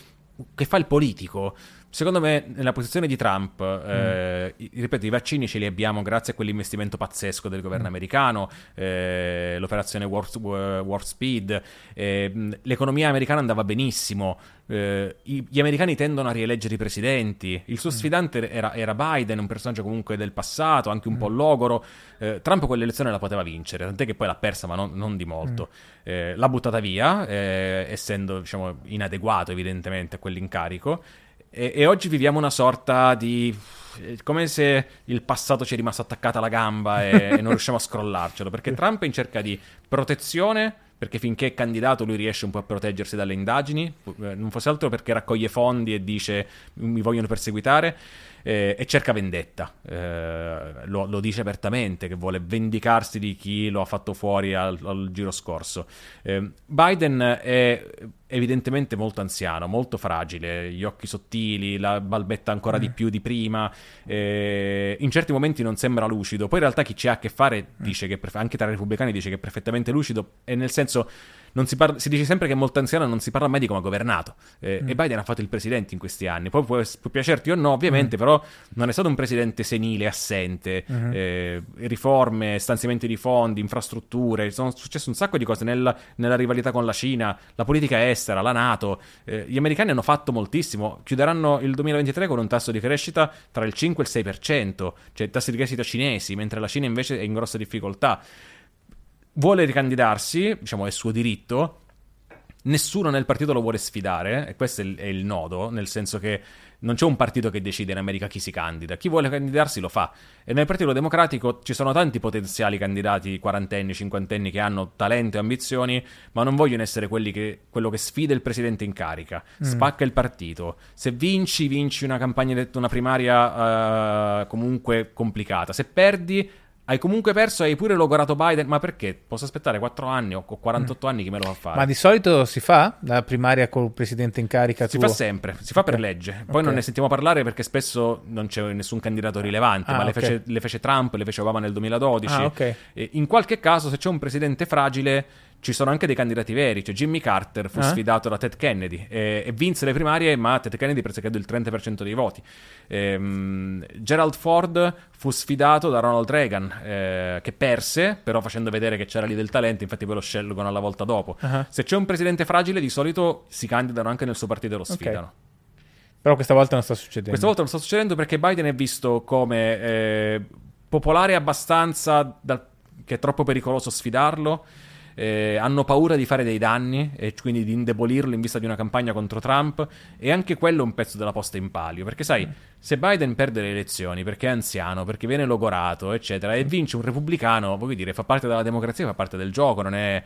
che fa il politico Secondo me, nella posizione di Trump, eh, mm. ripeto, i vaccini ce li abbiamo grazie a quell'investimento pazzesco del governo mm. americano, eh, l'operazione Warp, Warp Speed, eh, l'economia americana andava benissimo, eh, gli americani tendono a rieleggere i presidenti, il suo mm. sfidante era, era, Biden, un personaggio comunque del passato, anche un mm. po' logoro, eh, Trump quell'elezione la poteva vincere, tant'è che poi l'ha persa, ma non, non di molto. Mm. Eh, l'ha buttata via, essendo diciamo, inadeguato evidentemente a quell'incarico. E, e, oggi viviamo una sorta di. come se il passato ci è rimasto attaccato alla gamba e, e non riusciamo a scrollarcelo. Perché Trump è in cerca di protezione perché finché è candidato lui riesce un po' a proteggersi dalle indagini, eh, non fosse altro perché raccoglie fondi e dice mi vogliono perseguitare eh, e cerca vendetta. Eh, lo, lo, dice apertamente che vuole vendicarsi di chi lo ha fatto fuori al, al giro scorso. Eh, Biden è evidentemente molto anziano, molto fragile, gli occhi sottili, la balbetta ancora mm. di più di prima, eh, in certi momenti non sembra lucido, poi in realtà chi ci ha a che fare mm. dice che, anche tra i repubblicani dice che è perfettamente lucido, e nel senso si, parla, si, dice sempre che è molto anziano non si parla mai di come ha governato. Eh, mm. E Biden ha fatto il presidente in questi anni. Poi può, può piacerti o no, ovviamente, mm. però non è stato un presidente senile, assente. Mm. Eh, riforme, stanziamenti di fondi, infrastrutture. Sono successe un sacco di cose nella, nella rivalità con la Cina, la politica estera, la Nato. Eh, gli americani hanno fatto moltissimo. Chiuderanno il 2023 con un tasso di crescita tra il 5 e il 6%, cioè tassi di crescita cinesi, mentre la Cina invece è in grossa difficoltà vuole ricandidarsi, diciamo è suo diritto, nessuno nel partito lo vuole sfidare, e questo è il, è il, nodo, nel senso che non c'è un partito che decide in America chi si candida, chi vuole candidarsi lo fa. E nel Partito Democratico ci sono tanti potenziali candidati quarantenni, cinquantenni che hanno talento e ambizioni, ma non vogliono essere quelli che, quello che sfida il presidente in carica, mm. spacca il partito. Se vinci, vinci una campagna, una primaria uh, comunque complicata. Se perdi, hai comunque perso, hai pure logorato Biden, ma perché? Posso aspettare 4 anni o 48 mm. anni chi me lo fa fare? Ma di solito si fa la primaria col presidente in carica? Si tuo? fa sempre, si fa okay. per legge. Poi okay. non ne sentiamo parlare perché spesso non c'è nessun candidato rilevante, ah, ma le, okay. fece, le, fece, Trump, le fece Obama nel 2012. Ah, in qualche caso, se c'è un presidente fragile ci sono anche dei candidati veri. Cioè Jimmy Carter fu eh? sfidato da Ted Kennedy e, e, vinse le primarie, ma Ted Kennedy prese credo il 30% dei voti. Ehm, Gerald Ford fu sfidato da Ronald Reagan, eh, che perse, però facendo vedere che c'era lì del talento, infatti poi lo scelgono alla volta dopo. Uh-huh. Se c'è un presidente fragile, di solito si candidano anche nel suo partito e lo sfidano. Okay. Però questa volta non sta succedendo. Questa volta non sta succedendo perché Biden è visto come eh, popolare abbastanza da, che è troppo pericoloso sfidarlo eh, hanno paura di fare dei danni e quindi di indebolirlo in vista di una campagna contro Trump e anche quello è un pezzo della posta in palio perché sai se Biden perde le elezioni perché è anziano perché viene logorato eccetera e vince un repubblicano voglio dire fa parte della democrazia fa parte del gioco non è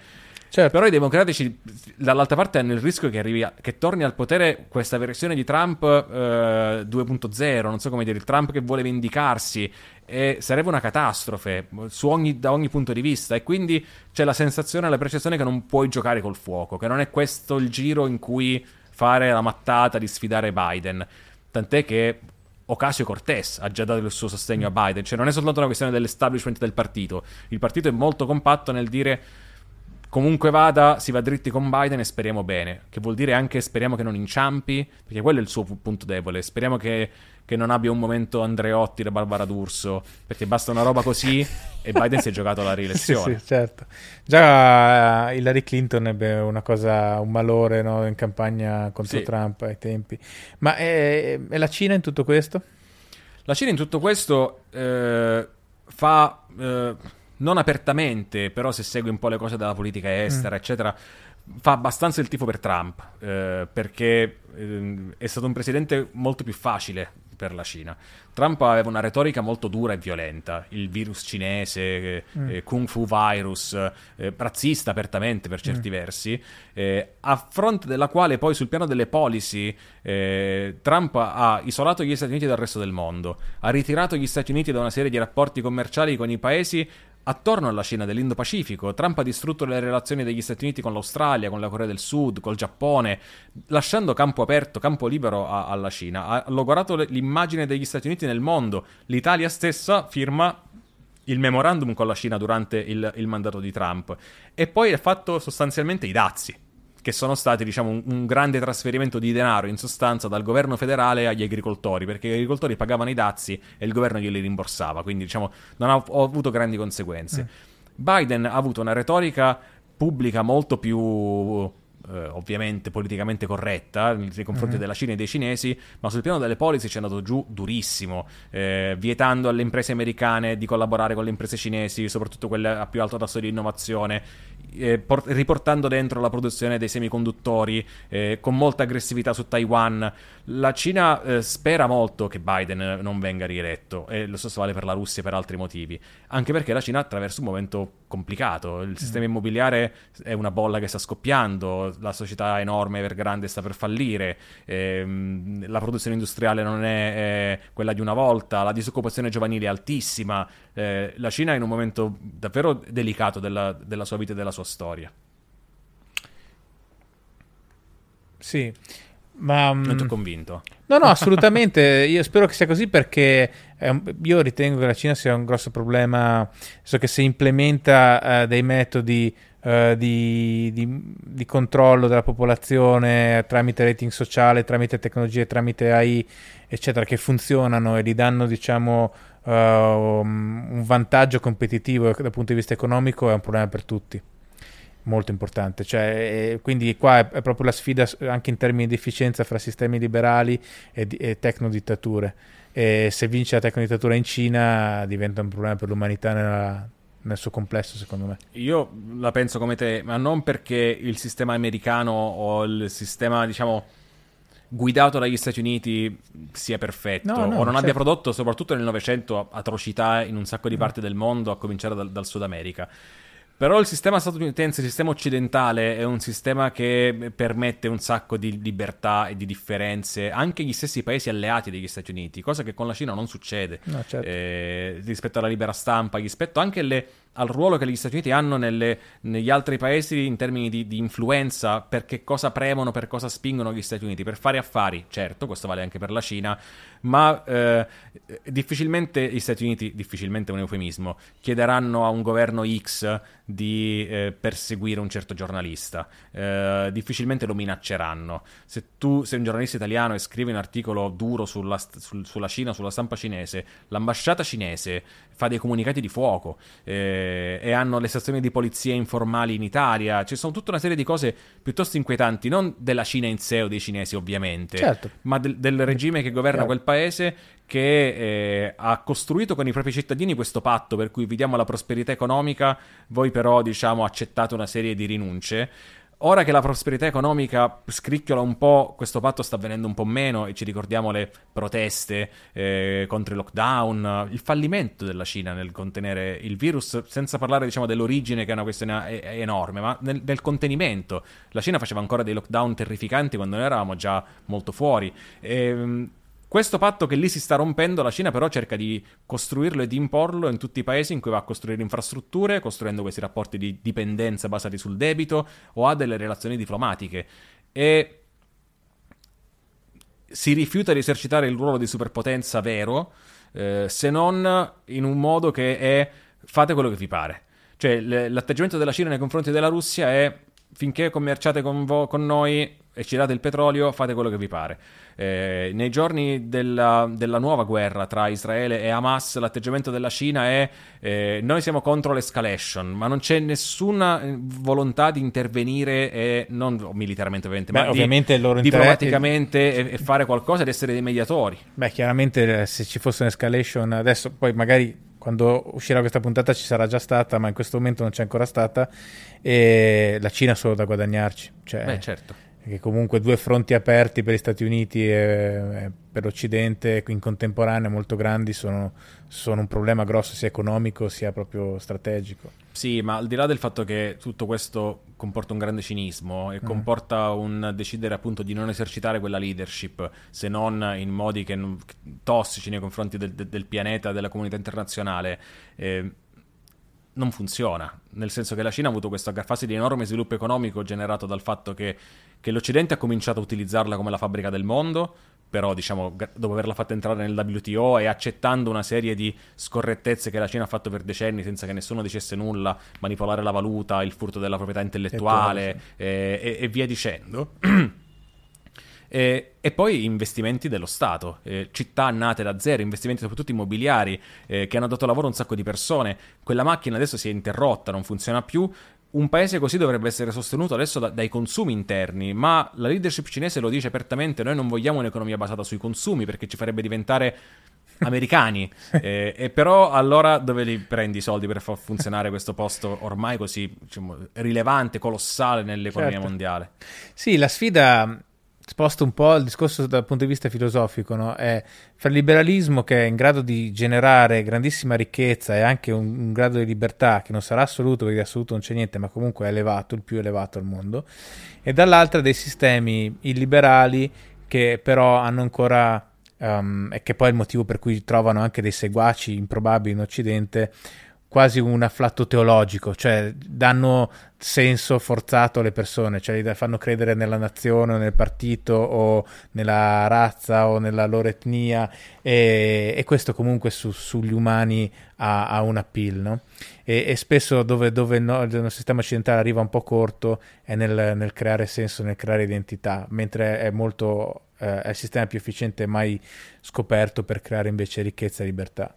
Certo. Però i democratici dall'altra parte hanno il rischio che, arrivi a, che torni al potere questa versione di Trump eh, 2.0, non so come dire, il Trump che vuole vendicarsi e sarebbe una catastrofe ogni, da ogni punto di vista e quindi c'è la sensazione, la percezione che non puoi giocare col fuoco, che non è questo il giro in cui fare la mattata di sfidare Biden. Tant'è che Ocasio Cortez ha già dato il suo sostegno a Biden, cioè non è soltanto una questione dell'establishment del partito, il partito è molto compatto nel dire Comunque vada, si va dritti con Biden e speriamo bene. Che vuol dire anche speriamo che non inciampi, perché quello è il suo punto debole. Speriamo che, che non abbia un momento Andreotti da Barbara D'Urso, perché basta una roba così e Biden si è giocato la rielezione. sì, sì, certo. Già uh, Hillary Clinton ebbe una cosa, un malore no, in campagna contro sì. Trump ai tempi. Ma è, è, la Cina in tutto questo? La Cina in tutto questo eh, fa... Eh, non apertamente, però se segui un po' le cose della politica estera, mm. eccetera, fa abbastanza il tifo per Trump, eh, perché eh, è stato un presidente molto più facile per la Cina. Trump aveva una retorica molto dura e violenta, il virus cinese, eh, mm. eh, Kung Fu virus, eh, razzista apertamente per certi mm. versi, eh, a fronte della quale poi sul piano delle policy eh, Trump ha isolato gli Stati Uniti dal resto del mondo, ha ritirato gli Stati Uniti da una serie di rapporti commerciali con i paesi Attorno alla Cina dell'Indo-Pacifico, Trump ha distrutto le relazioni degli Stati Uniti con l'Australia, con la Corea del Sud, col Giappone, lasciando campo aperto, campo libero a, alla Cina. Ha logorato l'immagine degli Stati Uniti nel mondo. L'Italia stessa firma il memorandum con la Cina durante il, il mandato di Trump e poi ha fatto sostanzialmente i dazi che sono stati diciamo, un, un, grande trasferimento di denaro in sostanza dal governo federale agli agricoltori, perché gli agricoltori pagavano i dazi e il governo glieli rimborsava, quindi diciamo, non ha, avuto grandi conseguenze. Mm. Biden ha avuto una retorica pubblica molto più eh, ovviamente politicamente corretta nei confronti mm-hmm. della Cina e dei cinesi, ma sul piano delle policy ci è andato giù durissimo, eh, vietando alle imprese americane di collaborare con le imprese cinesi, soprattutto quelle a più alto tasso di innovazione, eh, port- riportando dentro la produzione dei semiconduttori eh, con molta aggressività su Taiwan. La Cina eh, spera molto che Biden non venga rieletto e lo stesso vale per la Russia e per altri motivi, anche perché la Cina attraverso un momento complicato. Il sistema immobiliare è una bolla che sta scoppiando, la società enorme, Evergrande, sta per fallire, ehm, la produzione industriale non è, è, quella di una volta, la disoccupazione giovanile è altissima. Eh, la Cina è in un momento davvero delicato della, della sua vita e della sua storia. Sì, ma... Non ti ho convinto. No, no, assolutamente. io spero che sia così perché un, io ritengo che la Cina sia un grosso problema. So che se implementa uh, dei metodi uh, di, di, di, controllo della popolazione tramite rating sociale, tramite tecnologie, tramite AI, eccetera, che funzionano e gli danno, diciamo, uh, un vantaggio competitivo dal punto di vista economico, è un problema per tutti molto importante. Cioè, quindi qua è, è, proprio la sfida anche in termini di efficienza fra sistemi liberali e, e tecnodittature. E se vince la tecnodittatura in Cina diventa un problema per l'umanità nella, nel suo complesso, secondo me. Io la penso come te, ma non perché il sistema americano o il sistema, diciamo, guidato dagli Stati Uniti sia perfetto no, no, o non certo. abbia prodotto, soprattutto nel Novecento, atrocità in un sacco di parti del mondo, a cominciare dal, dal Sud America. Però il sistema statunitense, il sistema occidentale, è un sistema che permette un sacco di libertà e di differenze anche agli stessi paesi alleati degli Stati Uniti, cosa che con la Cina non succede no, certo. eh, rispetto alla libera stampa, rispetto anche alle al ruolo che gli Stati Uniti hanno nelle, negli altri paesi in termini di, di, influenza, per che cosa premono, per cosa spingono gli Stati Uniti, per fare affari, certo, questo vale anche per la Cina, ma eh, difficilmente gli Stati Uniti, difficilmente è un eufemismo, chiederanno a un governo X di eh, perseguire un certo giornalista, eh, difficilmente lo minacceranno. Se tu sei un giornalista italiano e scrivi un articolo duro sulla, sul, sulla Cina, sulla stampa cinese, l'ambasciata cinese fa dei comunicati di fuoco eh, e hanno le stazioni di polizia informali in Italia. Ci sono tutta una serie di cose piuttosto inquietanti, non della Cina in sé o dei cinesi ovviamente, certo. ma del, del regime che governa certo. quel paese che eh, ha costruito con i propri cittadini questo patto per cui vi diamo la prosperità economica, voi però diciamo accettate una serie di rinunce. Ora che la prosperità economica scricchiola un po', questo patto sta avvenendo un po' meno e ci ricordiamo le proteste eh, contro il lockdown, il fallimento della Cina nel contenere il virus, senza parlare diciamo, dell'origine che è una questione enorme, ma nel, del contenimento. La Cina faceva ancora dei lockdown terrificanti quando noi eravamo già molto fuori. E, ehm, questo patto che lì si sta rompendo, la Cina però cerca di costruirlo e di imporlo in tutti i paesi in cui va a costruire infrastrutture, costruendo questi rapporti di dipendenza basati sul debito o ha delle relazioni diplomatiche. E si rifiuta di esercitare il ruolo di superpotenza vero, eh, se non in un modo che è fate quello che vi pare. Cioè l'atteggiamento della Cina nei confronti della Russia è finché commerciate con, vo- con noi e ci date il petrolio, fate quello che vi pare. Eh, nei giorni della, della, nuova guerra tra Israele e Hamas, l'atteggiamento della Cina è eh, noi siamo contro l'escalation, ma non c'è nessuna eh, volontà di intervenire, e, non militarmente ovviamente, Beh, ma ovviamente di, diplomaticamente e, e, fare qualcosa ed essere dei mediatori. Beh, chiaramente eh, se ci fosse un'escalation, adesso poi magari quando uscirà questa puntata ci sarà già stata, ma in questo momento non c'è ancora stata, e la Cina ha solo da guadagnarci. Cioè, Beh, certo che comunque due fronti aperti per gli Stati Uniti e per l'Occidente in contemporanea molto grandi sono, sono, un problema grosso sia economico sia proprio strategico. Sì, ma al di là del fatto che tutto questo comporta un grande cinismo e mm. comporta un decidere appunto di non esercitare quella leadership se non in modi che, tossici nei confronti del, del pianeta, della comunità internazionale, eh, non funziona, nel senso che la Cina ha avuto questa fase di enorme sviluppo economico generato dal fatto che, che l'Occidente ha cominciato a utilizzarla come la fabbrica del mondo, però diciamo dopo averla fatta entrare nel WTO e accettando una serie di scorrettezze che la Cina ha fatto per decenni senza che nessuno dicesse nulla, manipolare la valuta, il furto della proprietà intellettuale e, e, e via dicendo. Eh, e poi investimenti dello Stato, eh, città nate da zero, investimenti soprattutto immobiliari eh, che hanno dato lavoro a un sacco di persone. Quella macchina adesso si è interrotta, non funziona più. Un paese così dovrebbe essere sostenuto adesso da, dai consumi interni, ma la leadership cinese lo dice apertamente: noi non vogliamo un'economia basata sui consumi perché ci farebbe diventare americani. eh, e però allora dove li prendi i soldi per far funzionare questo posto ormai così diciamo, rilevante, colossale nell'economia certo. mondiale? Sì, la sfida sposto un po' il discorso dal punto di vista filosofico, no? è fra il liberalismo che è in grado di generare grandissima ricchezza e anche un, un, grado di libertà che non sarà assoluto, perché di assoluto non c'è niente, ma comunque è elevato, il più elevato al mondo, e dall'altra dei sistemi illiberali che però hanno ancora, um, e che poi è il motivo per cui trovano anche dei seguaci improbabili in Occidente, quasi un afflatto teologico, cioè danno senso forzato alle persone, cioè li fanno credere nella nazione o nel partito o nella razza o nella loro etnia e, e questo comunque su, sugli umani ha, ha un appeal, no? e, e, spesso dove, dove no, il sistema occidentale arriva un po' corto è nel, nel creare senso, nel creare identità, mentre è molto eh, è il sistema più efficiente mai scoperto per creare invece ricchezza e libertà.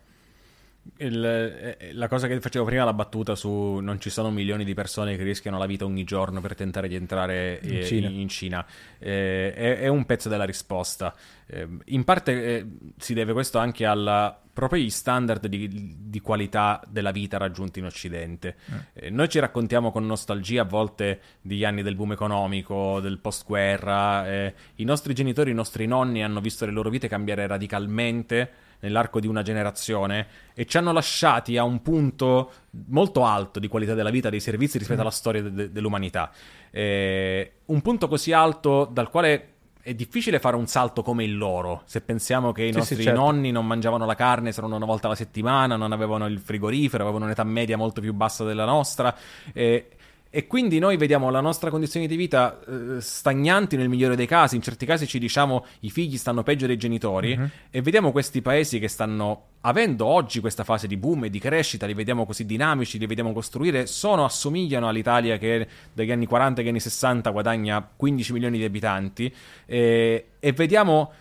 Il, eh, la cosa che facevo prima, la battuta su non ci sono milioni di persone che rischiano la vita ogni giorno per tentare di entrare in eh, Cina, in Cina. Eh, è, è, un pezzo della risposta. Eh, in parte eh, si deve questo anche alla proprio gli standard di, di, qualità della vita raggiunti in Occidente. Eh. noi ci raccontiamo con nostalgia a volte degli anni del boom economico, del post-guerra. I nostri genitori, i nostri nonni hanno visto le loro vite cambiare radicalmente nell'arco di una generazione e ci hanno lasciati a un punto molto alto di qualità della vita dei servizi rispetto mm. alla storia de- de- dell'umanità. Eh, un punto così alto dal quale è difficile fare un salto come il loro. Se pensiamo che i sì, nostri sì, certo. nonni non mangiavano la carne se non una volta alla settimana, non avevano il frigorifero, avevano un'età media molto più bassa della nostra. Eh, e quindi noi vediamo la nostra condizione di vita eh, stagnanti nel migliore dei casi, in certi casi ci diciamo i figli stanno peggio dei genitori mm-hmm. e vediamo questi paesi che stanno avendo oggi questa fase di boom e di crescita, li vediamo così dinamici, li vediamo costruire, sono, assomigliano all'Italia che dagli anni 40 agli anni 60 guadagna 15 milioni di abitanti e, e vediamo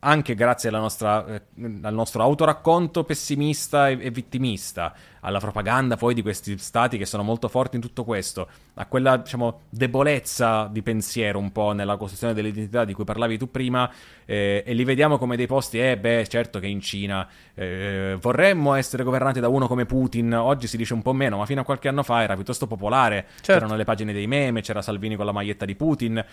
anche grazie nostra, eh, al nostro autoracconto pessimista e, e, vittimista, alla propaganda poi di questi stati che sono molto forti in tutto questo, a quella diciamo, debolezza di pensiero un po' nella costruzione dell'identità di cui parlavi tu prima, eh, e li vediamo come dei posti, eh beh, certo che in Cina eh, vorremmo essere governati da uno come Putin, oggi si dice un po' meno, ma fino a qualche anno fa era piuttosto popolare, certo. c'erano le pagine dei meme, c'era Salvini con la maglietta di Putin.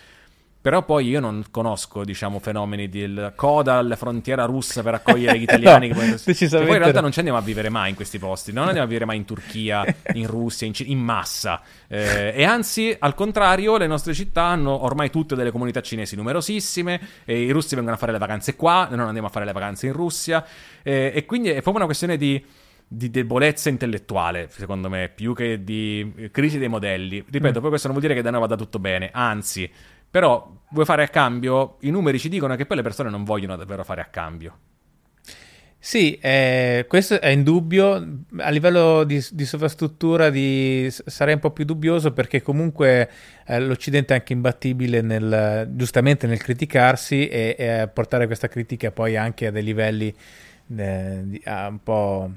Però poi io non conosco, diciamo, fenomeni del coda alla frontiera russa per accogliere gli italiani. no, che poi... Che poi in realtà non ci andiamo a vivere mai in questi posti, non andiamo a vivere mai in Turchia, in Russia, in, C- in massa. Eh, e anzi, al contrario, le nostre città hanno ormai tutte delle comunità cinesi numerosissime, e i russi vengono a fare le vacanze qua, noi non andiamo a fare le vacanze in Russia. Eh, e quindi è proprio una questione di di debolezza intellettuale, secondo me, più che di crisi dei modelli. Ripeto, mm. poi questo non vuol dire che da noi vada tutto bene, anzi, però vuoi fare a cambio? I numeri ci dicono che poi le persone non vogliono davvero fare a cambio. Sì, eh, questo è indubbio. A livello di, di sovrastruttura di, sarei un po' più dubbioso perché comunque eh, l'Occidente è anche imbattibile nel, giustamente nel criticarsi e, e portare questa critica poi anche a dei livelli eh, di, a un po'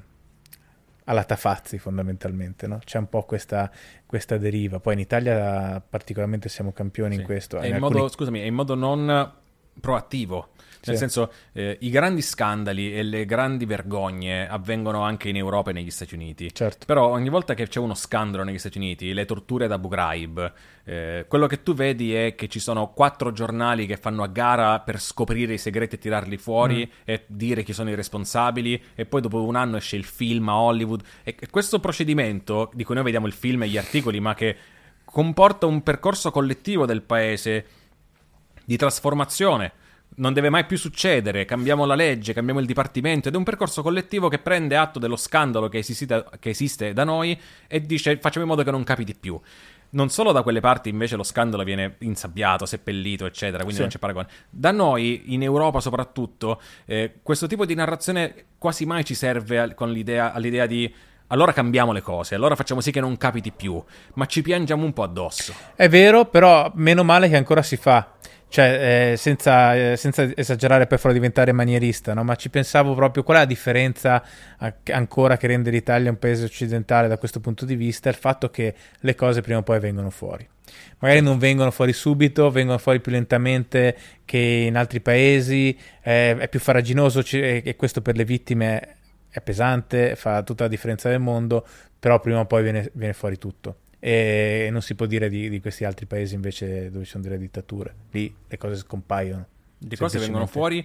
alla Tafazzi fondamentalmente, no? c'è un po' questa, questa, deriva. Poi in Italia particolarmente siamo campioni sì. in questo. In, in alcuni... modo, scusami, in modo non proattivo. Nel sì. senso, eh, i grandi scandali e le grandi vergogne avvengono anche in Europa e negli Stati Uniti. Certo. Però ogni volta che c'è uno scandalo negli Stati Uniti, le torture da Abu Ghraib, eh, quello che tu vedi è che ci sono quattro giornali che fanno a gara per scoprire i segreti e tirarli fuori mm. e dire chi sono i responsabili e poi dopo un anno esce il film a Hollywood. E questo procedimento, di cui noi vediamo il film e gli articoli, ma che comporta un percorso collettivo del paese di trasformazione non deve mai più succedere, cambiamo la legge, cambiamo il dipartimento ed è un percorso collettivo che prende atto dello scandalo che, esiste, che esiste da noi e dice facciamo in modo che non capiti più. Non solo da quelle parti invece lo scandalo viene insabbiato, seppellito, eccetera, quindi sì. non c'è paragone. Da noi, in Europa soprattutto, eh, questo tipo di narrazione quasi mai ci serve al, l'idea, all'idea di allora cambiamo le cose, allora facciamo sì che non capiti più, ma ci piangiamo un po' addosso. È vero, però meno male che ancora si fa. Cioè, eh, senza, eh, senza, esagerare per farlo diventare manierista, no? ma ci pensavo proprio qual è la differenza ancora che rende l'Italia un paese occidentale da questo punto di vista, il fatto che le cose prima o poi vengono fuori. Magari non vengono fuori subito, vengono fuori più lentamente che in altri paesi, eh, è più faraginoso e questo per le vittime è pesante, fa tutta la differenza del mondo, però prima o poi viene, viene fuori tutto E non si può dire di, di questi altri paesi invece dove ci sono delle dittature. Lì le cose scompaiono. Le cose vengono fuori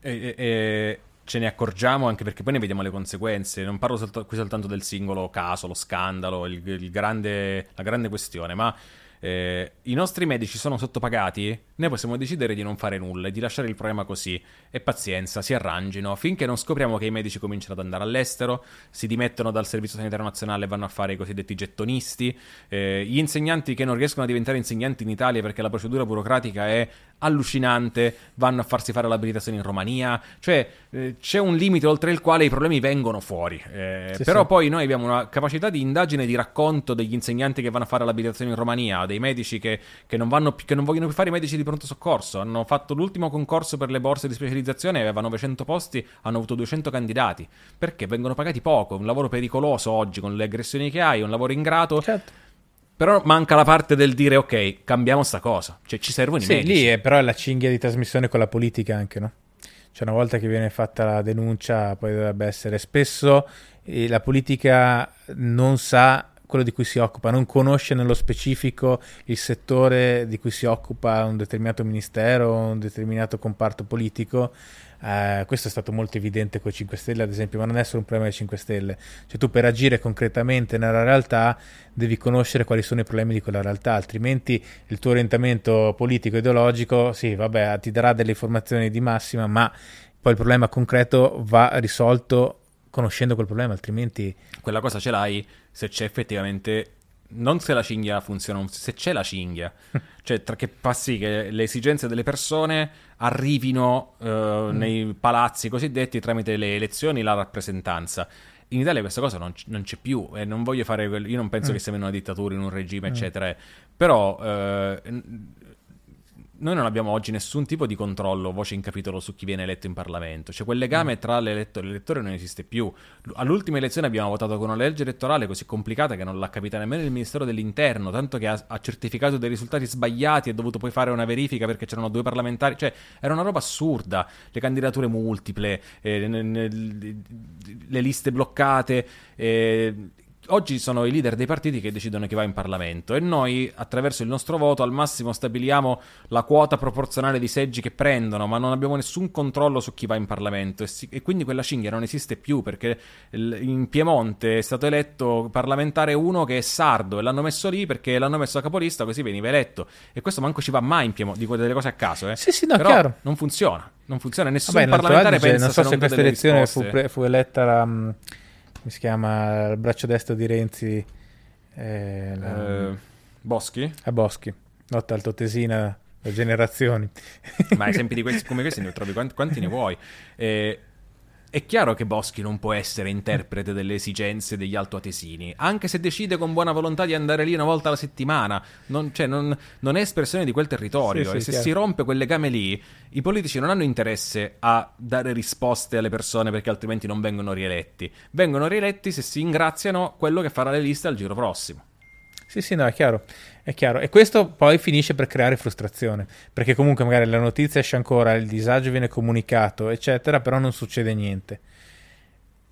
e, e, ce ne accorgiamo anche perché poi ne vediamo le conseguenze. Non parlo solta- qui soltanto del singolo caso, lo scandalo, il, il grande, la grande questione, ma eh, i nostri medici sono sottopagati, noi possiamo decidere di non fare nulla e di lasciare il problema così. E pazienza, si arrangino, finché non scopriamo che i medici cominciano ad andare all'estero, si dimettono dal Servizio Sanitario Nazionale e vanno a fare i cosiddetti gettonisti, eh, gli insegnanti che non riescono a diventare insegnanti in Italia perché la procedura burocratica è allucinante, vanno a farsi fare l'abilitazione in Romania, cioè eh, c'è un limite oltre il quale i problemi vengono fuori. Eh, sì, però sì. poi noi abbiamo una capacità di indagine e di racconto degli insegnanti che vanno a fare l'abilitazione in Romania, dei medici che, che, non, vanno, che non vogliono più fare i medici di pronto soccorso, hanno fatto l'ultimo concorso per le borse di specializzazione, avevano 900 posti, hanno avuto 200 candidati, perché vengono pagati poco, è un lavoro pericoloso oggi con le aggressioni che hai, è un lavoro ingrato. Certo però manca la parte del dire ok, cambiamo sta cosa. Cioè ci servono sì, i medici. Sì, lì è però è la cinghia di trasmissione con la politica anche, no? Cioè una volta che viene fatta la denuncia poi dovrebbe essere spesso la politica non sa quello di cui si occupa, non conosce nello specifico il settore di cui si occupa un determinato ministero, un determinato comparto politico Uh, questo è stato molto evidente con i 5 Stelle, ad esempio, ma non è solo un problema dei 5 Stelle. Cioè, tu per agire concretamente nella realtà devi conoscere quali sono i problemi di quella realtà, altrimenti il tuo orientamento politico ideologico, sì, vabbè, ti darà delle informazioni di massima, ma poi il problema concreto va risolto conoscendo quel problema, altrimenti... Quella cosa ce l'hai se c'è effettivamente non se la cinghia funziona, se c'è la cinghia, cioè tra che fa sì che le esigenze delle persone arrivino uh, mm. nei palazzi cosiddetti tramite le elezioni la rappresentanza. In Italia questa cosa non, c- non c'è più e non voglio fare quel... io non penso mm. che sia in una dittatura, in un regime, mm. eccetera, però uh, noi non abbiamo oggi nessun tipo di controllo, voce in capitolo, su chi viene eletto in Parlamento. Cioè quel legame mm. tra l'eletto e l'elettore non esiste più. All'ultima elezione abbiamo votato con una legge elettorale così complicata che non l'ha capita nemmeno il Ministero dell'Interno, tanto che ha, ha certificato dei risultati sbagliati e ha dovuto poi fare una verifica perché c'erano due parlamentari. Cioè era una roba assurda. Le candidature multiple, eh, le liste bloccate. Eh, oggi sono i leader dei partiti che decidono chi va in Parlamento e noi attraverso il nostro voto al massimo stabiliamo la quota proporzionale di seggi che prendono, ma non abbiamo nessun controllo su chi va in Parlamento e, si, e quindi quella cinghia non esiste più perché in Piemonte è stato eletto parlamentare uno che è sardo e l'hanno messo lì perché l'hanno messo a capolista così veniva eletto e questo manco ci va mai in Piemonte, dico delle cose a caso, eh. Sì, sì, no, Però chiaro. non funziona, non funziona, nessun Vabbè, parlamentare pensa non so se, se questa elezione fu, pre- fu eletta la come si chiama il braccio destro di Renzi? Eh, la... eh, Boschi? A Boschi, lotta altotesina da generazioni. Ma esempi di questi, come questi ne trovi quanti, quanti ne vuoi? Eh, è chiaro che Boschi non può essere interprete delle esigenze degli altoatesini, anche se decide con buona volontà di andare lì una volta alla settimana, non, cioè, non, non è espressione di quel territorio sì, e sì, se chiaro. si rompe quel legame lì, i politici non hanno interesse a dare risposte alle persone perché altrimenti non vengono rieletti, vengono rieletti se si ingraziano quello che farà le liste al giro prossimo. Sì, sì, no, è chiaro, è chiaro. E questo poi finisce per creare frustrazione, perché comunque magari la notizia esce ancora, il disagio viene comunicato, eccetera, però non succede niente.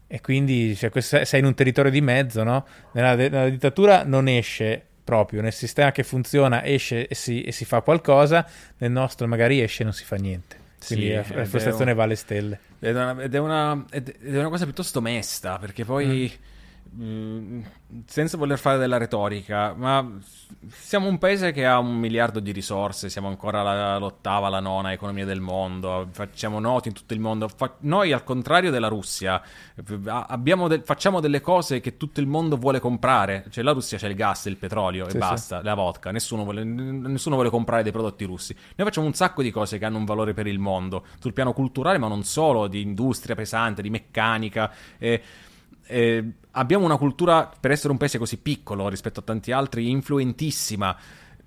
E quindi cioè, sei in un territorio di mezzo, no? Nella, nella, dittatura non esce proprio, nel sistema che funziona esce e si, e si, fa qualcosa, nel nostro magari esce e non si fa niente. Quindi sì, la, la frustrazione un... va alle stelle. Ed è, una, ed, è una, ed è una, cosa piuttosto mesta, perché poi... Mm, senza voler fare della retorica, ma siamo un paese che ha un miliardo di risorse, siamo ancora la, l'ottava, la nona economia del mondo, facciamo noti in tutto il mondo. Fa- noi, al contrario della Russia, de- facciamo delle cose che tutto il mondo vuole comprare. Cioè, la Russia c'è il gas, il petrolio sì, e basta, sì. la vodka. Nessuno vuole, nessuno vuole comprare dei prodotti russi. Noi facciamo un sacco di cose che hanno un valore per il mondo, sul piano culturale, ma non solo, di industria pesante, di meccanica. Eh, eh, abbiamo una cultura, per essere un paese così piccolo rispetto a tanti altri, influentissima.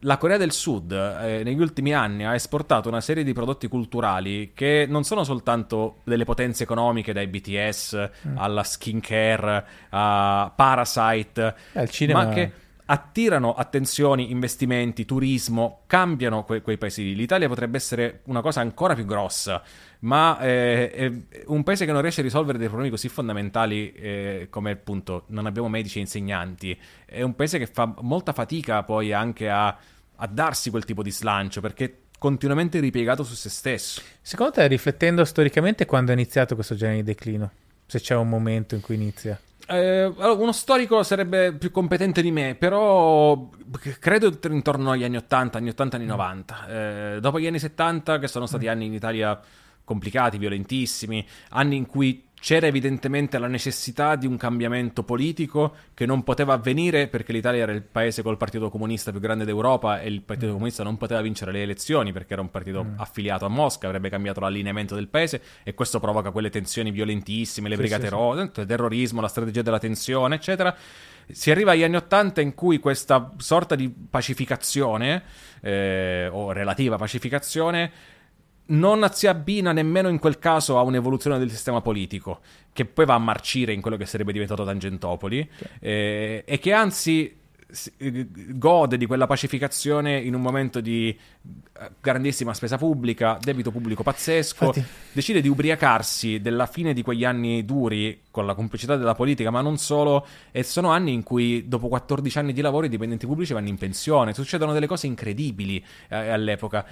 La Corea del Sud eh, negli ultimi anni ha esportato una serie di prodotti culturali che non sono soltanto delle potenze economiche, dai BTS mm. alla skincare, a Parasite, eh, cinema... ma che attirano attenzioni, investimenti, turismo, cambiano que- quei paesi L'Italia potrebbe essere una cosa ancora più grossa, ma eh, è un paese che non riesce a risolvere dei problemi così fondamentali eh, come appunto non abbiamo medici e insegnanti. È un paese che fa molta fatica poi anche a, a darsi quel tipo di slancio perché continuamente ripiegato su se stesso. Secondo te, riflettendo storicamente, quando è iniziato questo genere di declino? Se c'è un momento in cui inizia? Eh, uno storico sarebbe più competente di me, però credo intorno agli anni 80, anni 80, anni 90. Eh, dopo gli anni 70, che sono stati anni in Italia complicati, violentissimi, anni in cui c'era evidentemente la necessità di un cambiamento politico che non poteva avvenire perché l'Italia era il paese col partito comunista più grande d'Europa e il partito mm. comunista non poteva vincere le elezioni perché era un partito mm. affiliato a Mosca, avrebbe cambiato l'allineamento del paese e questo provoca quelle tensioni violentissime, le sì, brigate sì, rosse, sì. il terrorismo, la strategia della tensione, eccetera. Si arriva agli anni Ottanta in cui questa sorta di pacificazione eh, o relativa pacificazione non si abbina nemmeno in quel caso a un'evoluzione del sistema politico, che poi va a marcire in quello che sarebbe diventato Tangentopoli, okay. eh, e che anzi eh, gode di quella pacificazione in un momento di eh, grandissima spesa pubblica, debito pubblico pazzesco, Infatti. decide di ubriacarsi della fine di quegli anni duri con la complicità della politica, ma non solo, e sono anni in cui dopo 14 anni di lavoro i dipendenti pubblici vanno in pensione, succedono delle cose incredibili eh, all'epoca.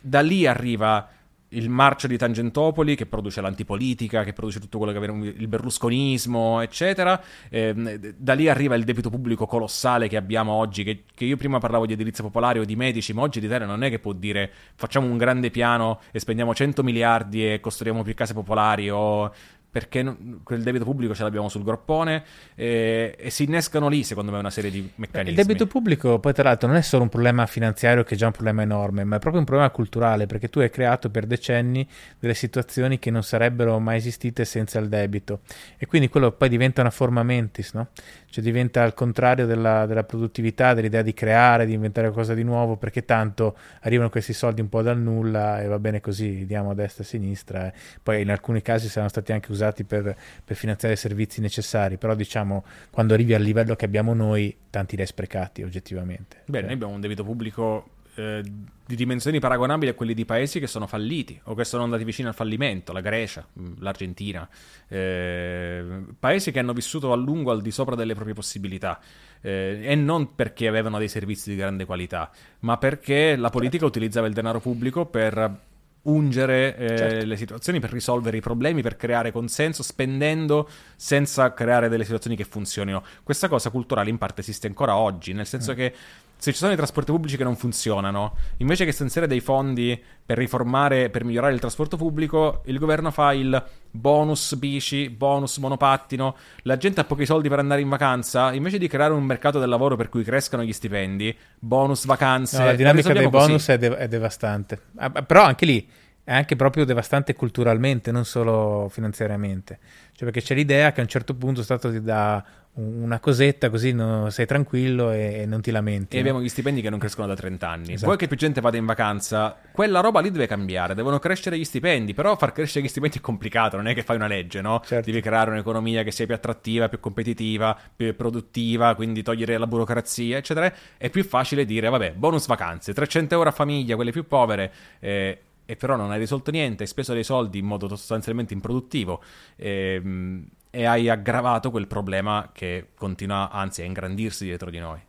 Da lì arriva il marcio di Tangentopoli che produce l'antipolitica, che produce tutto quello che aveva il berlusconismo, eccetera. Eh, da lì arriva il debito pubblico colossale che abbiamo oggi, che, che, io prima parlavo di edilizia popolare o di medici, ma oggi l'Italia non è che può dire facciamo un grande piano e spendiamo 100 miliardi e costruiamo più case popolari o perché quel debito pubblico ce l'abbiamo sul groppone e, e, si innescano lì secondo me una serie di meccanismi. Il debito pubblico poi tra l'altro non è solo un problema finanziario che è già un problema enorme, ma è proprio un problema culturale perché tu hai creato per decenni delle situazioni che non sarebbero mai esistite senza il debito e quindi quello poi diventa una forma mentis, no? Cioè diventa al contrario della, della produttività, dell'idea di creare, di inventare qualcosa di nuovo perché tanto arrivano questi soldi un po' dal nulla e va bene così, diamo a destra e a sinistra, e poi in alcuni casi saranno stati anche usati per, per, finanziare servizi necessari, però diciamo quando arrivi al livello che abbiamo noi, tanti li hai sprecati oggettivamente. Beh, cioè. noi abbiamo un debito pubblico eh, di dimensioni paragonabili a quelli di paesi che sono falliti o che sono andati vicino al fallimento, la Grecia, mm, l'Argentina, eh, paesi che hanno vissuto a lungo al di sopra delle proprie possibilità. Eh, e non perché avevano dei servizi di grande qualità, ma perché la politica utilizzava il denaro pubblico per ungere eh, certo. le situazioni, per risolvere i problemi, per creare consenso, spendendo senza creare delle situazioni che funzionino. Questa cosa culturale in parte esiste ancora oggi, nel senso mm. che se ci sono i trasporti pubblici che non funzionano, invece che stanziare dei fondi per riformare, per migliorare il trasporto pubblico, il governo fa il bonus bici, bonus monopattino, la gente ha pochi soldi per andare in vacanza, invece di creare un mercato del lavoro per cui crescano gli stipendi, bonus vacanze. No, la dinamica dei bonus è, de- è, devastante. Ah, però anche lì è anche proprio devastante culturalmente, non solo finanziariamente. Cioè perché c'è l'idea che a un certo punto è stato da una cosetta così no, sei tranquillo e, non ti lamenti. E no? abbiamo gli stipendi che non crescono da 30 anni. Esatto. Vuoi che più gente vada in vacanza? Quella roba lì deve cambiare, devono crescere gli stipendi, però far crescere gli stipendi è complicato, non è che fai una legge, no? Certo. Devi creare un'economia che sia più attrattiva, più competitiva, più produttiva, quindi togliere la burocrazia, eccetera. È più facile dire, vabbè, bonus vacanze, 300 euro a famiglia, quelle più povere. Eh, e però non hai risolto niente, hai speso dei soldi in modo sostanzialmente improduttivo. Eh, e hai aggravato quel problema che continua, anzi, a ingrandirsi dietro di noi.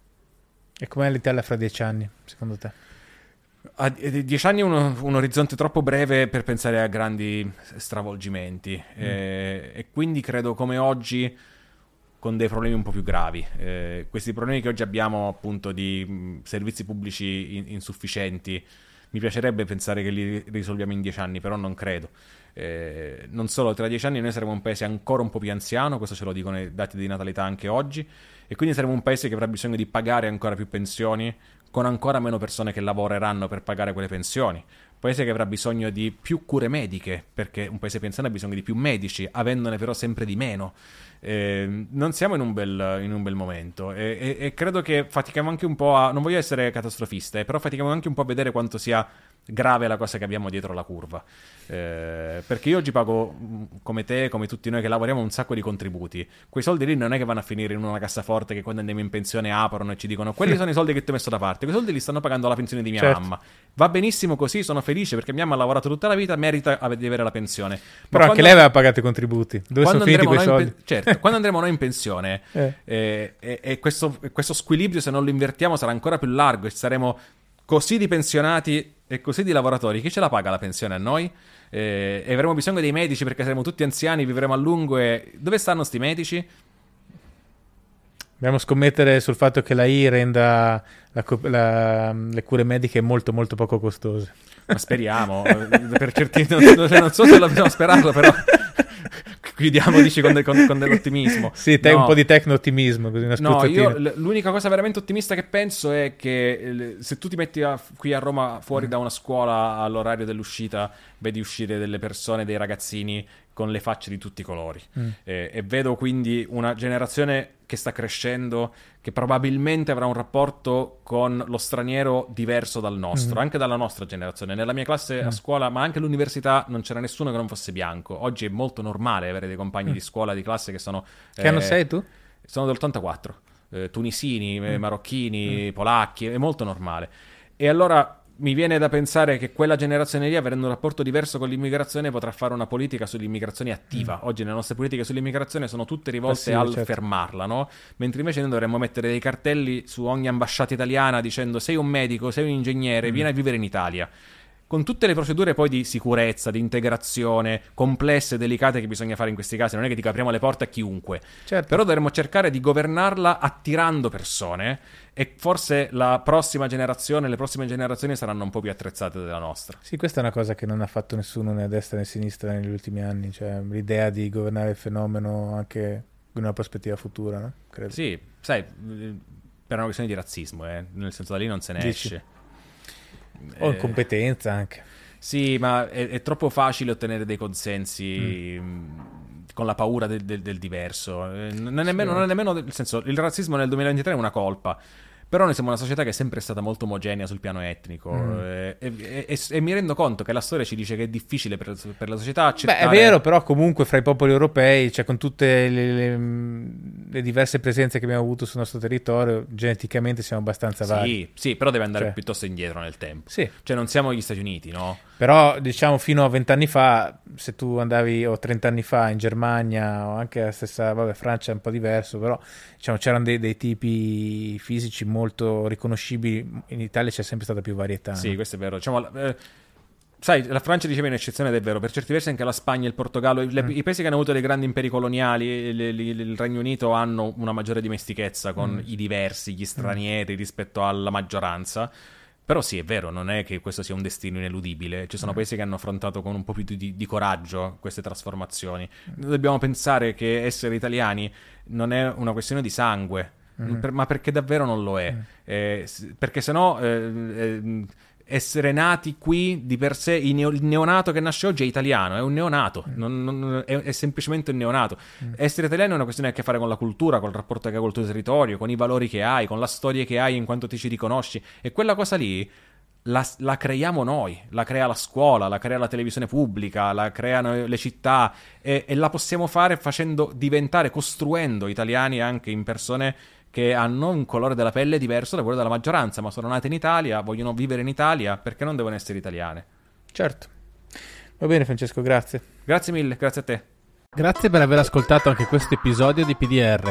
E com'è l'Italia fra dieci anni, secondo te? A dieci anni è uno, un orizzonte troppo breve per pensare a grandi stravolgimenti mm. eh, e quindi credo come oggi con dei problemi un po' più gravi. Eh, questi problemi che oggi abbiamo appunto di mh, servizi pubblici in, insufficienti, mi piacerebbe pensare che li risolviamo in dieci anni, però non credo. Eh, non solo, tra dieci anni noi saremo un paese ancora un po' più anziano, questo ce lo dicono i dati di natalità anche oggi, e quindi saremo un paese che avrà bisogno di pagare ancora più pensioni, con ancora meno persone che lavoreranno per pagare quelle pensioni. Paese che avrà bisogno di più cure mediche, perché un paese anziano ha bisogno di più medici, avendone però sempre di meno. Eh, non siamo in un bel, in un bel momento e, e, e, credo che fatichiamo anche un po' a... non voglio essere catastrofista, eh, però fatichiamo anche un po' a vedere quanto sia grave la cosa che abbiamo dietro la curva. Eh, perché io oggi pago mm, come te, come tutti noi che lavoriamo, un sacco di contributi. Quei soldi lì non è che vanno a finire in una cassaforte che quando andiamo in pensione aprono e ci dicono quelli sono i soldi che ti ho messo da parte. Quei soldi li stanno pagando la pensione di mia Certo. mamma. Va benissimo così, sono felice perché mia mamma ha lavorato tutta la vita, merita di avere la pensione. Ma Però anche quando- lei aveva pagato i contributi. Dove sono quando finiti andremo quei noi in soldi? pe- certo, quando andremo noi in pensione Eh. eh, e, e questo, questo squilibrio, se non lo invertiamo, sarà ancora più largo e saremo così di pensionati e così di lavoratori. Chi ce la paga la pensione a noi? Eh, e avremo bisogno dei medici perché saremo tutti anziani, vivremo a lungo. E... Dove stanno sti medici? Dobbiamo scommettere sul fatto che la I renda la la- le cure mediche molto molto poco costose. Ma speriamo. per certi... non, non- non so se dobbiamo sperarlo, però chiudiamo dici, con, de- con- con dell'ottimismo. Sì, te- No. un po' di tecno-ottimismo, così una No, io l- l'unica cosa veramente ottimista che penso è che eh, se tu ti metti a- qui a Roma fuori da una scuola all'orario dell'uscita, vedi uscire delle persone, dei ragazzini con le facce di tutti i colori. Mm. Eh, e vedo quindi una generazione che sta crescendo, che probabilmente avrà un rapporto con lo straniero diverso dal nostro, Mm. anche dalla nostra generazione. Nella mia classe a scuola, ma anche all'università, non c'era nessuno che non fosse bianco. Oggi è molto normale avere dei compagni di scuola, di classe che sono... Mm. Che anno eh, sei tu? sono dell'84, eh, tunisini, Mm. marocchini, polacchi, è molto normale. E allora mi viene da pensare che quella generazione lì, avendo un rapporto diverso con l'immigrazione, potrà fare una politica sull'immigrazione attiva. Oggi le nostre politiche sull'immigrazione sono tutte rivolte Passive, al certo. fermarla, no? Mentre invece noi dovremmo mettere dei cartelli su ogni ambasciata italiana dicendo sei un medico, sei un ingegnere, vieni a vivere in Italia. Con tutte le procedure poi di sicurezza, di integrazione, complesse e delicate che bisogna fare in questi casi, non è che dico apriamo le porte a chiunque. Certo. Però dovremmo cercare di governarla attirando persone e forse la prossima generazione, le prossime generazioni saranno un po' più attrezzate della nostra. Sì, questa è una cosa che non ha fatto nessuno né a destra né a sinistra negli ultimi anni, cioè l'idea di governare il fenomeno anche in una prospettiva futura, no? Credo. Sì, sai, per una questione di razzismo, eh, nel senso da lì non se ne Dici? esce. O Eh, incompetenza anche. Sì, ma è, è troppo facile ottenere dei consensi mh, con la paura del, del- del diverso. Eh, Non è, nemmeno, non è nemmeno, nel senso, il razzismo nel 2023 è una colpa. Però noi siamo una società che è sempre stata molto omogenea sul piano etnico Mm. eh, e, e- e- e mi rendo conto che la storia ci dice che è difficile per, per la società Beh, accettare... è vero, però comunque fra i popoli europei, cioè con tutte le, le- le diverse presenze che abbiamo avuto sul nostro territorio, geneticamente siamo abbastanza vari. Sì, sì, però deve andare Cioè. piuttosto indietro nel tempo. Sì, Cioè non siamo gli Stati Uniti, no? Però diciamo fino a vent'anni fa, se tu andavi o trent'anni fa in Germania o anche la stessa, vabbè, Francia è un po' diverso, però diciamo c'erano dei, dei tipi fisici molto riconoscibili. In Italia c'è sempre stata più varietà. Sì, no? questo è vero. Diciamo, eh, sai, la Francia diceva in eccezione ed è vero, per certi versi anche la Spagna e il Portogallo, Mm. le- i paesi che hanno avuto dei grandi imperi coloniali, le- le- il Regno Unito hanno una maggiore dimestichezza con Mm. i diversi, gli stranieri rispetto alla maggioranza. Però sì, è vero, non è che questo sia un destino ineludibile. Ci sono Mm. paesi che hanno affrontato con un po' più di, di coraggio queste trasformazioni. Noi dobbiamo pensare che essere italiani non è una questione di sangue, Mm-hmm. per- ma perché davvero non lo è. Eh, s- perché sennò eh, eh, essere nati qui di per sé, il, neo- il neonato che nasce oggi è italiano, è un neonato, non- non- è, è semplicemente un neonato. Essere italiano è una questione che ha a che fare con la cultura, col rapporto che hai col tuo territorio, con i valori che hai, con la storia che hai in quanto ti ci riconosci. E quella cosa lì la, la creiamo noi, la crea la scuola, la crea la televisione pubblica, la creano le città e, e la possiamo fare facendo diventare, costruendo italiani anche in persone che hanno un colore della pelle diverso da quello della maggioranza, ma sono nate in Italia, vogliono vivere in Italia, perché non devono essere italiane? Certo. Va bene Francesco, grazie. Grazie mille, grazie a te. Grazie per aver ascoltato anche questo episodio di PDR.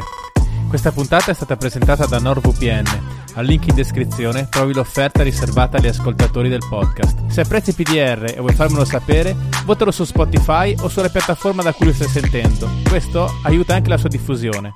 Questa puntata è stata presentata da NordVPN. Al link in descrizione trovi l'offerta riservata agli ascoltatori del podcast. Se apprezzi PDR e vuoi farmelo sapere, votalo su Spotify o sulla piattaforma da cui lo stai sentendo. Questo aiuta anche la sua diffusione.